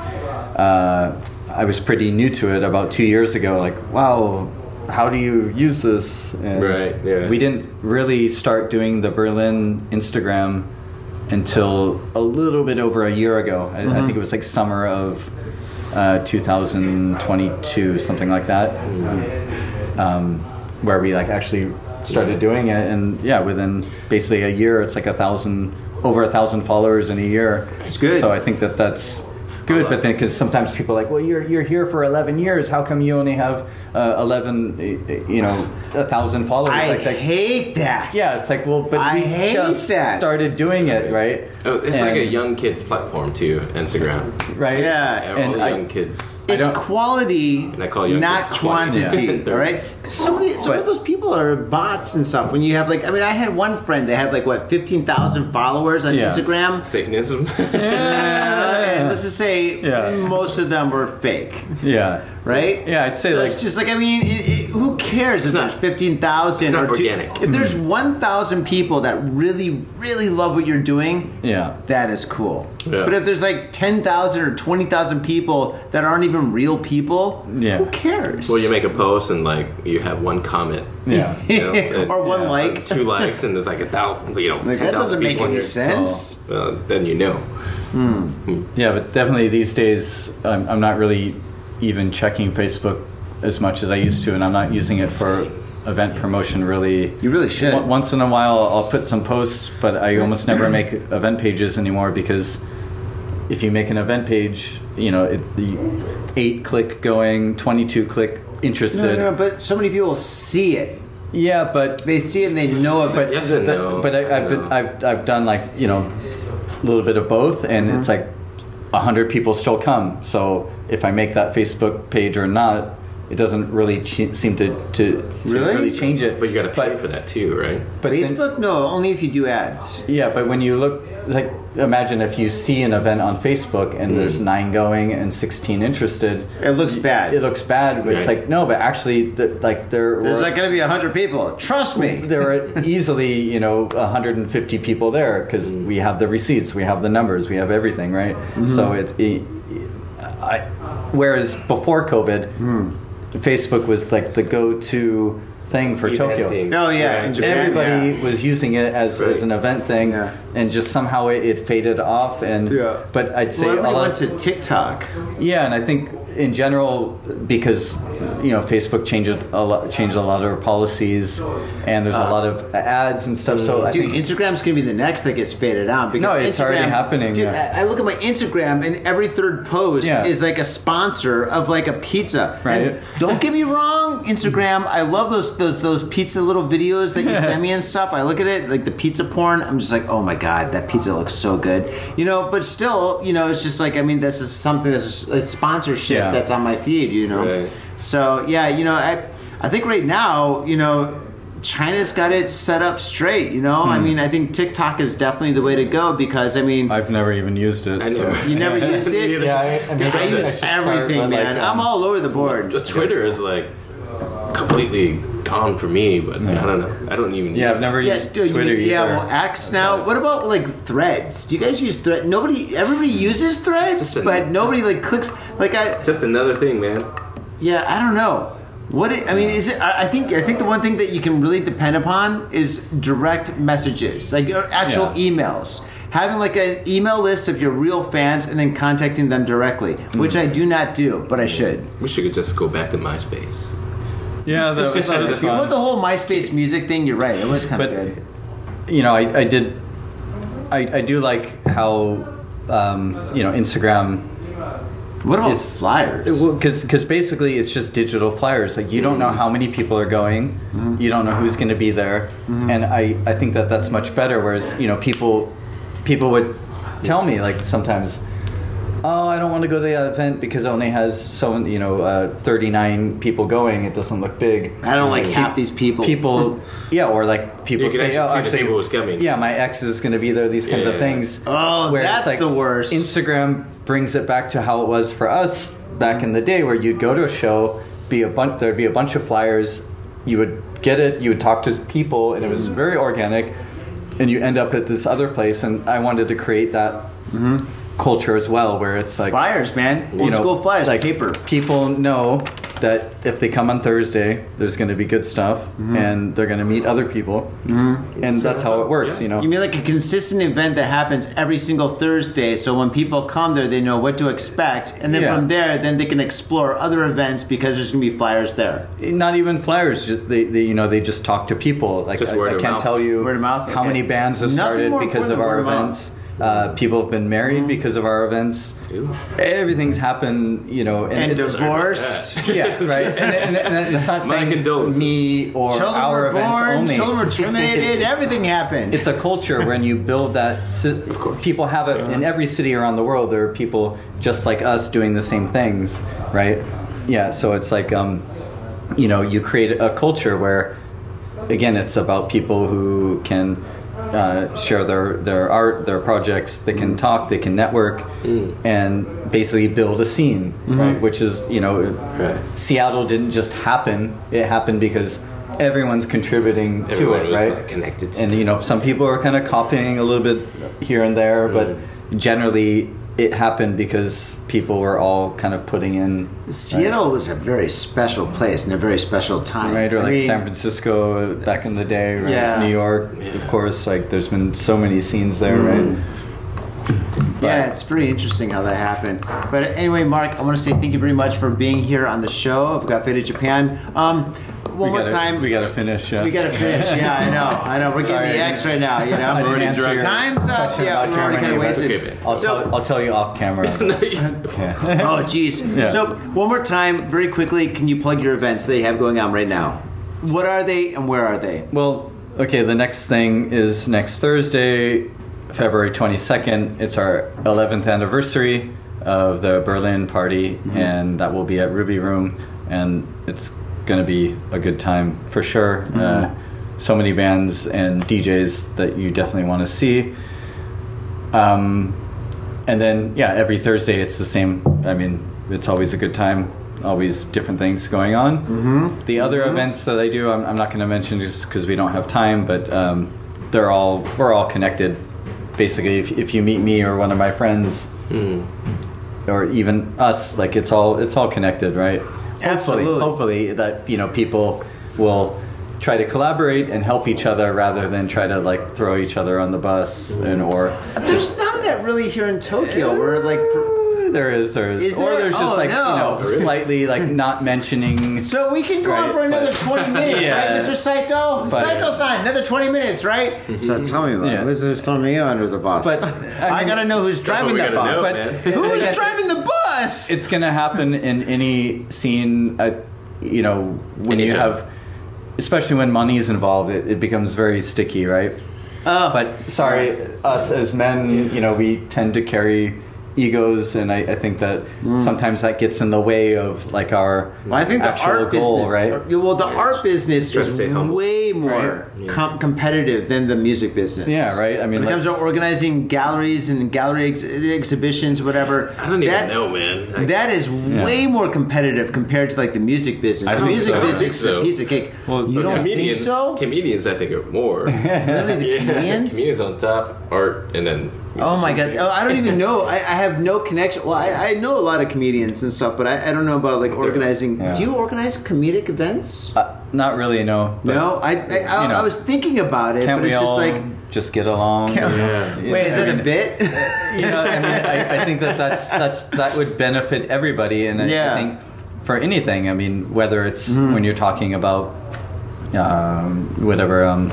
uh, I was pretty new to it about two years ago. Like, wow, how do you use this? And Right, yeah. We didn't really start doing the Berlin Instagram until a little bit over a year ago. I, I think it was like summer of uh, 2022, something like that, um, where we like actually started doing it. And yeah, within basically a year, it's like a thousand, over a thousand followers in a year. It's good. So I think that that's good. But then, because sometimes people are like, well, you're you're here for 11 years. How come you only have uh, 11, uh, you know, a thousand followers? I Like, like, hate that. yeah, it's like, well, but I we hate just that. started doing it, right? Oh, it's like a young kids platform too, Instagram. right? Yeah, All and the I- young kids. It's quality, I call young not kids 20s. quantity. Yeah. All right. So many, some But- of those people are bots and stuff. When you have like, I mean, I had one friend that had like what fifteen thousand followers on Yeah. Instagram. Satanism. Uh, and let's just say Yeah. most of them were fake, Yeah. Right? Yeah, I'd say So like it's just like I mean, it, it, who cares if not- there's fifteen thousand or not two, organic. If there's mm-hmm. one thousand people that really, really love what you're doing, yeah. that is cool. Yeah. But if there's like ten thousand or twenty thousand people that aren't even real people, Yeah. who cares? well, you make a post and like you have one comment. Yeah. You know, and- or one Yeah. like. two likes and there's like a thousand, you know, Like, that doesn't make any your- sense. Uh, then you know. Hmm. Hmm. Yeah, but definitely these days, I'm, I'm not really even checking Facebook as much as I used to, and I'm not using it for event promotion really. You really should. Once- Once in a while, I'll put some posts, but I almost never make event pages anymore because if you make an event page, you know, it, the eight click going, 22 click No, interested. no, but so many people see it. Yeah, but They see it and they know of but it. Yes and the- no. but I, I've, been, No. I've I've done like you know a little bit of both, and Mm-hmm. it's like a hundred people still come. So if I make that Facebook page or not, it doesn't really ch- seem to to, to Really? really change it. But you got to pay But- for that too, right? But then- Facebook, no, only if you do ads. yeah, but when you look like imagine if you see an event on Facebook and Mm. there's nine going and sixteen interested. It looks bad. It looks bad, but it's like no, but actually, the, like there There's were- not going to be hundred people. Trust me. there are easily you know 150 people there because we have the receipts we have the numbers we have everything right so it, it I, whereas before covid hmm. facebook was like the go-to thing for tokyo Eventing. Oh, yeah, in Japan. everybody yeah. was using it as, Right. as an event thing Yeah. and just somehow it, it faded off and Yeah. but i'd say Well, everybody all went to TikTok. yeah, and I think in general because you know Facebook changed a lot, changed a lot of policies, and there's a lot of ads and stuff. So I Uh, Dude, think Instagram's gonna be the next that gets faded out because No, it's Instagram, already happening, Dude, yeah. I I look at my Instagram and every third post Yeah. is like a sponsor of like a pizza. Right. And don't get me wrong, Instagram. I love those those those pizza little videos that you send me and stuff. I look at it like the pizza porn. I'm just like, oh my god, that pizza looks so good. You know, but still, you know, it's just like I mean, this is something that's a sponsorship Yeah. That's on my feed. You know, Right. so yeah, you know, I I think right now, you know. China's got it set up straight, you know. Hmm. I mean, I think TikTok is definitely the way to go because I mean, I've never even used it. I so. you never used it. Yeah, I, I, mean, I use should start, everything, but, like, man. um, I'm all over the board. Twitter is like completely gone for me, but I don't know. I don't even. Yeah, use I've never Yes, used dude. Twitter you, yeah, either. well, X now. What about like Threads? Do you guys use Thread? Nobody, everybody uses Threads, but nobody like clicks. Like I, Just another thing, man. yeah, I don't know. What it, I mean is it? I I think I think the one thing that you can really depend upon is direct messages, like actual Yeah. emails. Having like an email list of your real fans and then contacting them directly, which I do not do, but I should. We should just go back to MySpace. yeah, that was, that was Before fun. the whole MySpace music thing, you're right. It was kind of good. you know, I, I did, I, I do like how, um, you know, Instagram What about is- flyers? because because basically it's just digital flyers. Like you don't know mm-hmm. how many people are going, mm-hmm. you don't know who's going to be there, mm-hmm. and I I think that that's much better. Whereas you know people people would tell me like sometimes. Oh, I don't want to go to the event because it only has so you know uh, thirty nine people going. It doesn't look big. I don't like half these people. People, yeah, or like people You can say, actually "Oh, see the actually, people who's coming." Yeah, my ex is going to be there. These kinds Yeah, of yeah, things. Oh, Where it's that's the worst. Instagram brings it back to how it was for us back in the day, where you'd go to a show, be a bunch, there'd be a bunch of flyers, you would get it, you would talk to people, and it was very organic, and you end up at this other place. And I wanted to create that culture as well, where it's like flyers, man. Old you know, school flyers, like paper. People know that if they come on Thursday, there's going to be good stuff, Mm-hmm. and they're going to meet other people, and that's how it works. Yeah. You know, You mean like a consistent event that happens every single Thursday, so when people come there, they know what to expect, and then Yeah. from there, then they can explore other events because there's going to be flyers there. not even flyers. Just they, they, you know, they just talk to people. Like Just I, word I of can't mouth. tell you Word of mouth, how okay. many bands have Nothing started because of our than word of events. Uh, people have been married because of our events. Ooh. Everything's happened, you know, and, And it's, divorced. yeah, right. And, and, and it's not My saying condolences. me or Children our were events born, only. children were terminated, It's- everything happened. it's a culture when you build that ci- people have it in every city around the world there are people just like us doing the same things right yeah so it's like um, you know you create a culture where again it's about people who can uh, share their, their art their projects. They can talk they can network hmm. and basically build a scene mm-hmm. right? Which is you know Right. seattle didn't just happen. It happened because everyone's contributing Everyone to it was right? like, connected. to and you know some people are kind of copying a little bit here and there but hmm. generally it happened because people were all kind of putting in Seattle was a very special place and a very special time. right or I like mean, san francisco back in the day right Yeah. new york of course like there's been so many scenes there right Yeah, it's pretty interesting how that happened. But anyway, Mark, I want to say thank you very much for being here on the show of Got Faded Japan. Um, one more gotta, time. we gotta finish yeah We gotta finish. Yeah, I know. I know. We're Sorry, getting the X right now. You know. Didn't already your Time's up. Yeah, we're already kinda wasted. Okay. I'll, tell, I'll tell you off camera yeah. Oh, jeez. Yeah. So one more time, very quickly, can you plug your events that you have going on right now? What are they and where are they? Well, okay, the next thing is next Thursday, February 22nd. It's our 11th anniversary of the Berlin party, mm-hmm. and that will be at Ruby Room, and it's going to be a good time for sure. Uh, so many bands and DJs that you definitely want to see. Um, and then, yeah, every Thursday it's the same. I mean, it's always a good time. Always different things going on. Mm-hmm. The other events that I do, I'm, I'm not going to mention just because we don't have time, but um, they're all we're all connected. Basically, if, if you meet me or one of my friends, or even us, like it's all it's all connected, right? Absolutely. Hopefully, hopefully that you know people will try to collaborate and help each other rather than try to like throw each other on the bus and or There's none of that really here in Tokyo. Where like. pr- eh, there is there is, Is or there? there's just Oh, like no. you know slightly like not mentioning So we can go on for another but- 20 minutes, Yeah. right, Mr. Saito? But- Saito-san, another 20 minutes, right? Mm-hmm. So tell me about Yeah. Who's this throwing me under the bus? But, I, I gotta know who's driving we that bus. know, But- Who's driving the bus? It's going to happen in any scene uh, you know when Any you job. have especially when money is involved it, it becomes very sticky right Oh. but sorry us as men you know we tend to carry egos and i, I think that sometimes that gets in the way of like our Well, I think the actual art goal business, right uh, Well, the art business is way more Right. com- competitive than the music business. Yeah, right? I mean, when it like- comes to organizing galleries and gallery ex- exhibitions, whatever. I don't even that- know, man. Like, That is way more competitive compared to like the music business. I the music so. Business is so. a piece of cake. Well, you don't comedians, think so? Comedians, I think, are more. really, the Yeah, comedians? comedians on top, art, and then. Oh my god! Oh, I don't even know. I, I have no connection. Well, I, I know a lot of comedians and stuff, but I, I don't know about like organizing. Yeah. Do you organize comedic events? uh, not really no but no, I I, I, you know, I was thinking about it, can't but we it's just all like just get along Can't- Yeah. You Wait, know, is I that a bit? you know, I mean, I, I think that that's that's that would benefit everybody, and I, Yeah. I think for anything, I mean, whether it's when you're talking about um, whatever um,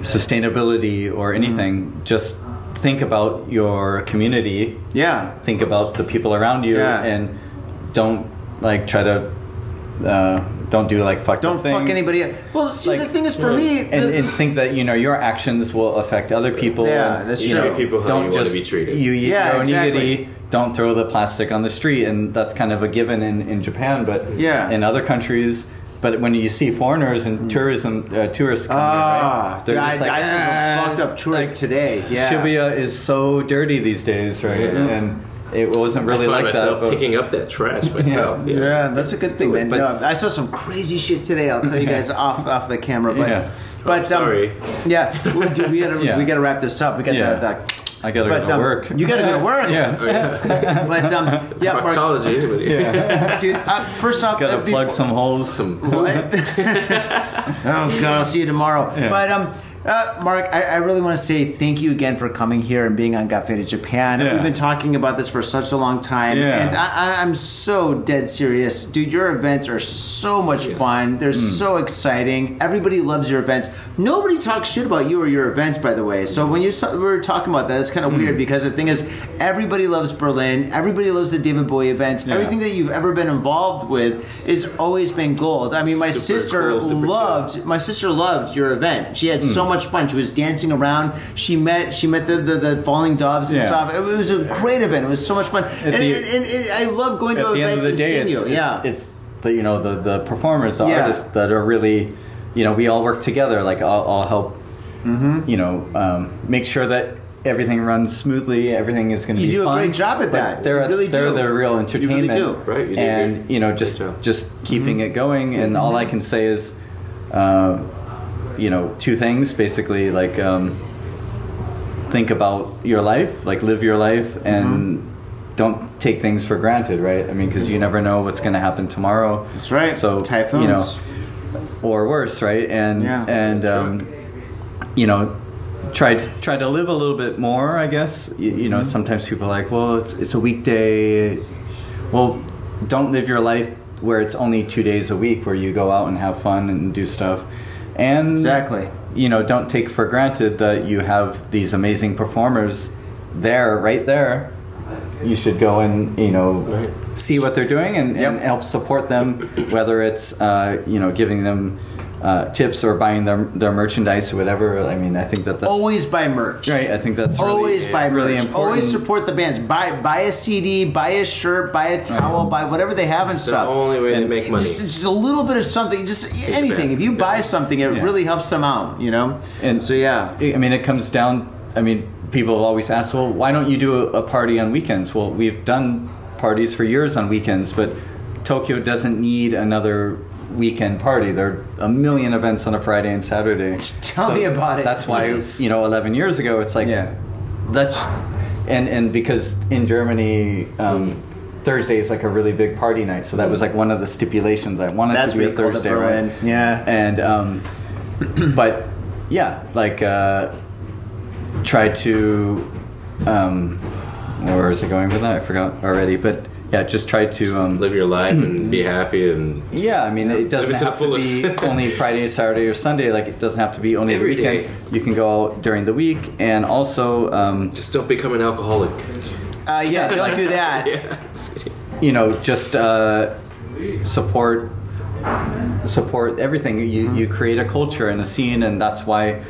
sustainability or anything, just think about your community, yeah. think about the people around you, Yeah. and don't like try to uh, don't do like fuck. Don't up things. fuck anybody up. Well, see, Like, the thing is, for me, and, the- and think that you know your actions will affect other people. Yeah, that's you true. know, Treat people how you wanna just be treated. You eat Yeah, your own exactly. niggity, Don't throw the plastic on the street, and that's kind of a given in, in Japan. But Yeah. in other countries, but when you see foreigners and tourism uh, tourists coming, ah, here, right? dude, I, I saw some "Ah," fucked up tourists like, today. Yeah, Shibuya is so dirty these days, right? Yeah. And it wasn't really I find like that. But picking up that trash myself. Yeah. Yeah, that's a good thing, man. But- no, I saw some crazy shit today. I'll tell you guys off off the camera, but Yeah. but Oh, sorry. Um, yeah, we, dude, we gotta Yeah. we gotta wrap this up. We got Yeah. the, the I gotta but, go to um, work. You gotta go to work. Yeah. But um, yeah, Mark, Proctology, anybody? dude. Uh, first off, Gotta uh, plug before- some holes. Some What? oh God, I'll see you tomorrow. Yeah. But um, uh, Mark, I, I really want to say thank you again for coming here and being on Got Faded Japan. Yeah. We've been talking about this for such a long time, Yeah. and I, I, I'm so dead serious, dude. Your events are so much Yes. fun. They're Hmm. so exciting. Everybody loves your events. Nobody talks shit about you or your events, by the way. So when you we were talking about that, it's kind of Hmm. weird because the thing is, everybody loves Berlin. Everybody loves the David Bowie events. Yeah. Everything that you've ever been involved with has always been gold. I mean, my Super sister cool, super loved my sister loved your event. She had so Hmm. Much fun. She was dancing around. She met she met the the, the falling doves and Yeah. stuff. It was a great event. It was so much fun. And, the- and, and, and I love going to the end events of the and day, seeing it's, you. it's, yeah. it's the you know the the performers, the Yeah. artists that are really, you know, we all work together. Like I'll, I'll help, Mm-hmm. you know, um, make sure that everything runs smoothly. Everything is going to You be do a fun. great job at that. They're You really they're do. the real You really entertainment, do. Right, you do and you know, just just keeping Mm-hmm. it going. And all I can say is, uh, you know, two things basically. Like um, think about your life, like live your life, and Mm-hmm. don't take things for granted, right? I mean, because you never know what's going to happen tomorrow. That's right. So Typhoons. you know, or worse, right? And Yeah. and um, you know, try to try to live a little bit more. I guess you, you Mm-hmm. know. Sometimes people are like, well, it's it's a weekday. Well, don't live your life where it's only two days a week, where you go out and have fun and do stuff. And Exactly. you know, don't take for granted that you have these amazing performers there, right there. You should go and you know Right. see what they're doing and, and help support them, whether it's uh, you know giving them uh, tips or buying their their merchandise or whatever. I mean, I think that that's Always buy merch. right. I think that's really, Always buy really merch. important. Always support the bands. Buy buy a CD, buy a shirt, buy a towel, buy whatever they have and It's the stuff. only way they make money. Just, just a little bit of something, just anything. If you buy something, it Yeah. really helps them out. You know. And so yeah. I mean, it comes down. I mean, people have always asked, well, why don't you do a, a party on weekends? Well, we've done parties for years on weekends, but Tokyo doesn't need another weekend party. There are a million events on a Friday and Saturday. Tell me about it. That's why you know, 11 years ago, it's like Yeah. let's and and because in Germany. Um, Thursday is like a really big party night, so that was like one of the stipulations. I wanted That's to be a Thursday, Berlin. right? Yeah. and um, but yeah, like uh, try to um, where is it going with that? I forgot already. But yeah, just try to um, Live your life and be happy and yeah. I mean, it doesn't it to have to be only Friday, Saturday, or Sunday. Like it doesn't have to be only Every the weekend. day. You can go out during the week, and also um, just don't become an alcoholic. Uh, yeah. Don't do that. Yeah. you know just uh, support support everything you you create a culture and a scene and that's why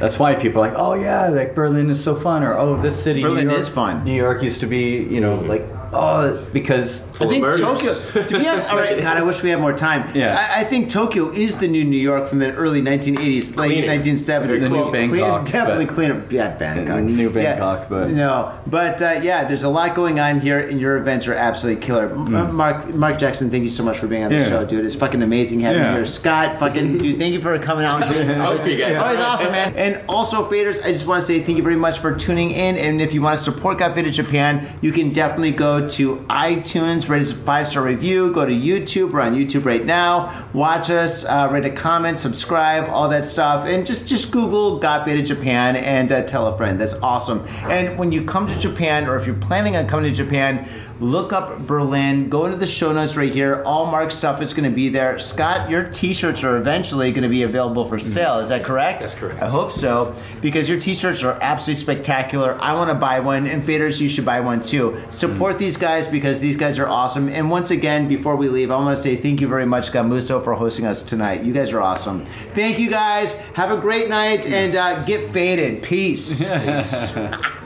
that's why people are like oh yeah like Berlin is so fun or oh this city Berlin York, is fun. New York used to be you know like oh because I think murders. Tokyo. To be honest, all right, God, I wish we had more time. Yeah. I, I think Tokyo is the new New York from the early 1980s, late Cleaner. 1970s. The new Bangkok, definitely but- cleaner. Yeah, Bangkok. New Yeah. Bangkok, but- no, but uh, yeah, there's a lot going on here, and your events are absolutely killer. M- Mark, Mark Jackson, thank you so much for being on the. Yeah. show, dude. It's fucking amazing having Yeah. you here. Scott, fucking dude, thank you for coming out. It's always for you guys. Always awesome, man. And also, faders, I just want to say thank you very much for tuning in. And if you want to support Got Faded Japan, you can definitely go to iTunes, rate us a five star review. Go to YouTube. We're on YouTube right now. Watch us, uh, rate a comment, subscribe, all that stuff, and just just Google Got Faded Japan and uh, tell a friend. That's awesome. And when you come to Japan, or if you're planning on coming to Japan. Look up Berlin. Go into the show notes right here. All Mark's stuff is going to be there. Scott, your T-shirts are eventually going to be available for sale. Is that correct? That's correct. I hope so because your t-shirts are absolutely spectacular. I want to buy one, and faders, you should buy one too. Support these guys because these guys are awesome. And once again, before we leave, I want to say thank you very much, Gamuso, for hosting us tonight. You guys are awesome. Thank you guys. Have a great night and uh, get faded. Peace.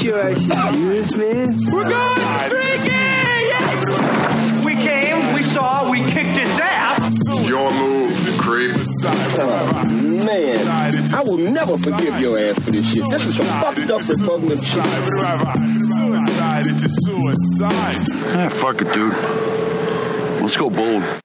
Sure I should Yes, man. We're going freaking! We came, we saw, we kicked his ass. Your move, creep. Oh, man, I will never forgive your ass for this shit. This is some fucked up Republican shit. Suicide to suicide. Ah, fuck it, dude. Let's go bold.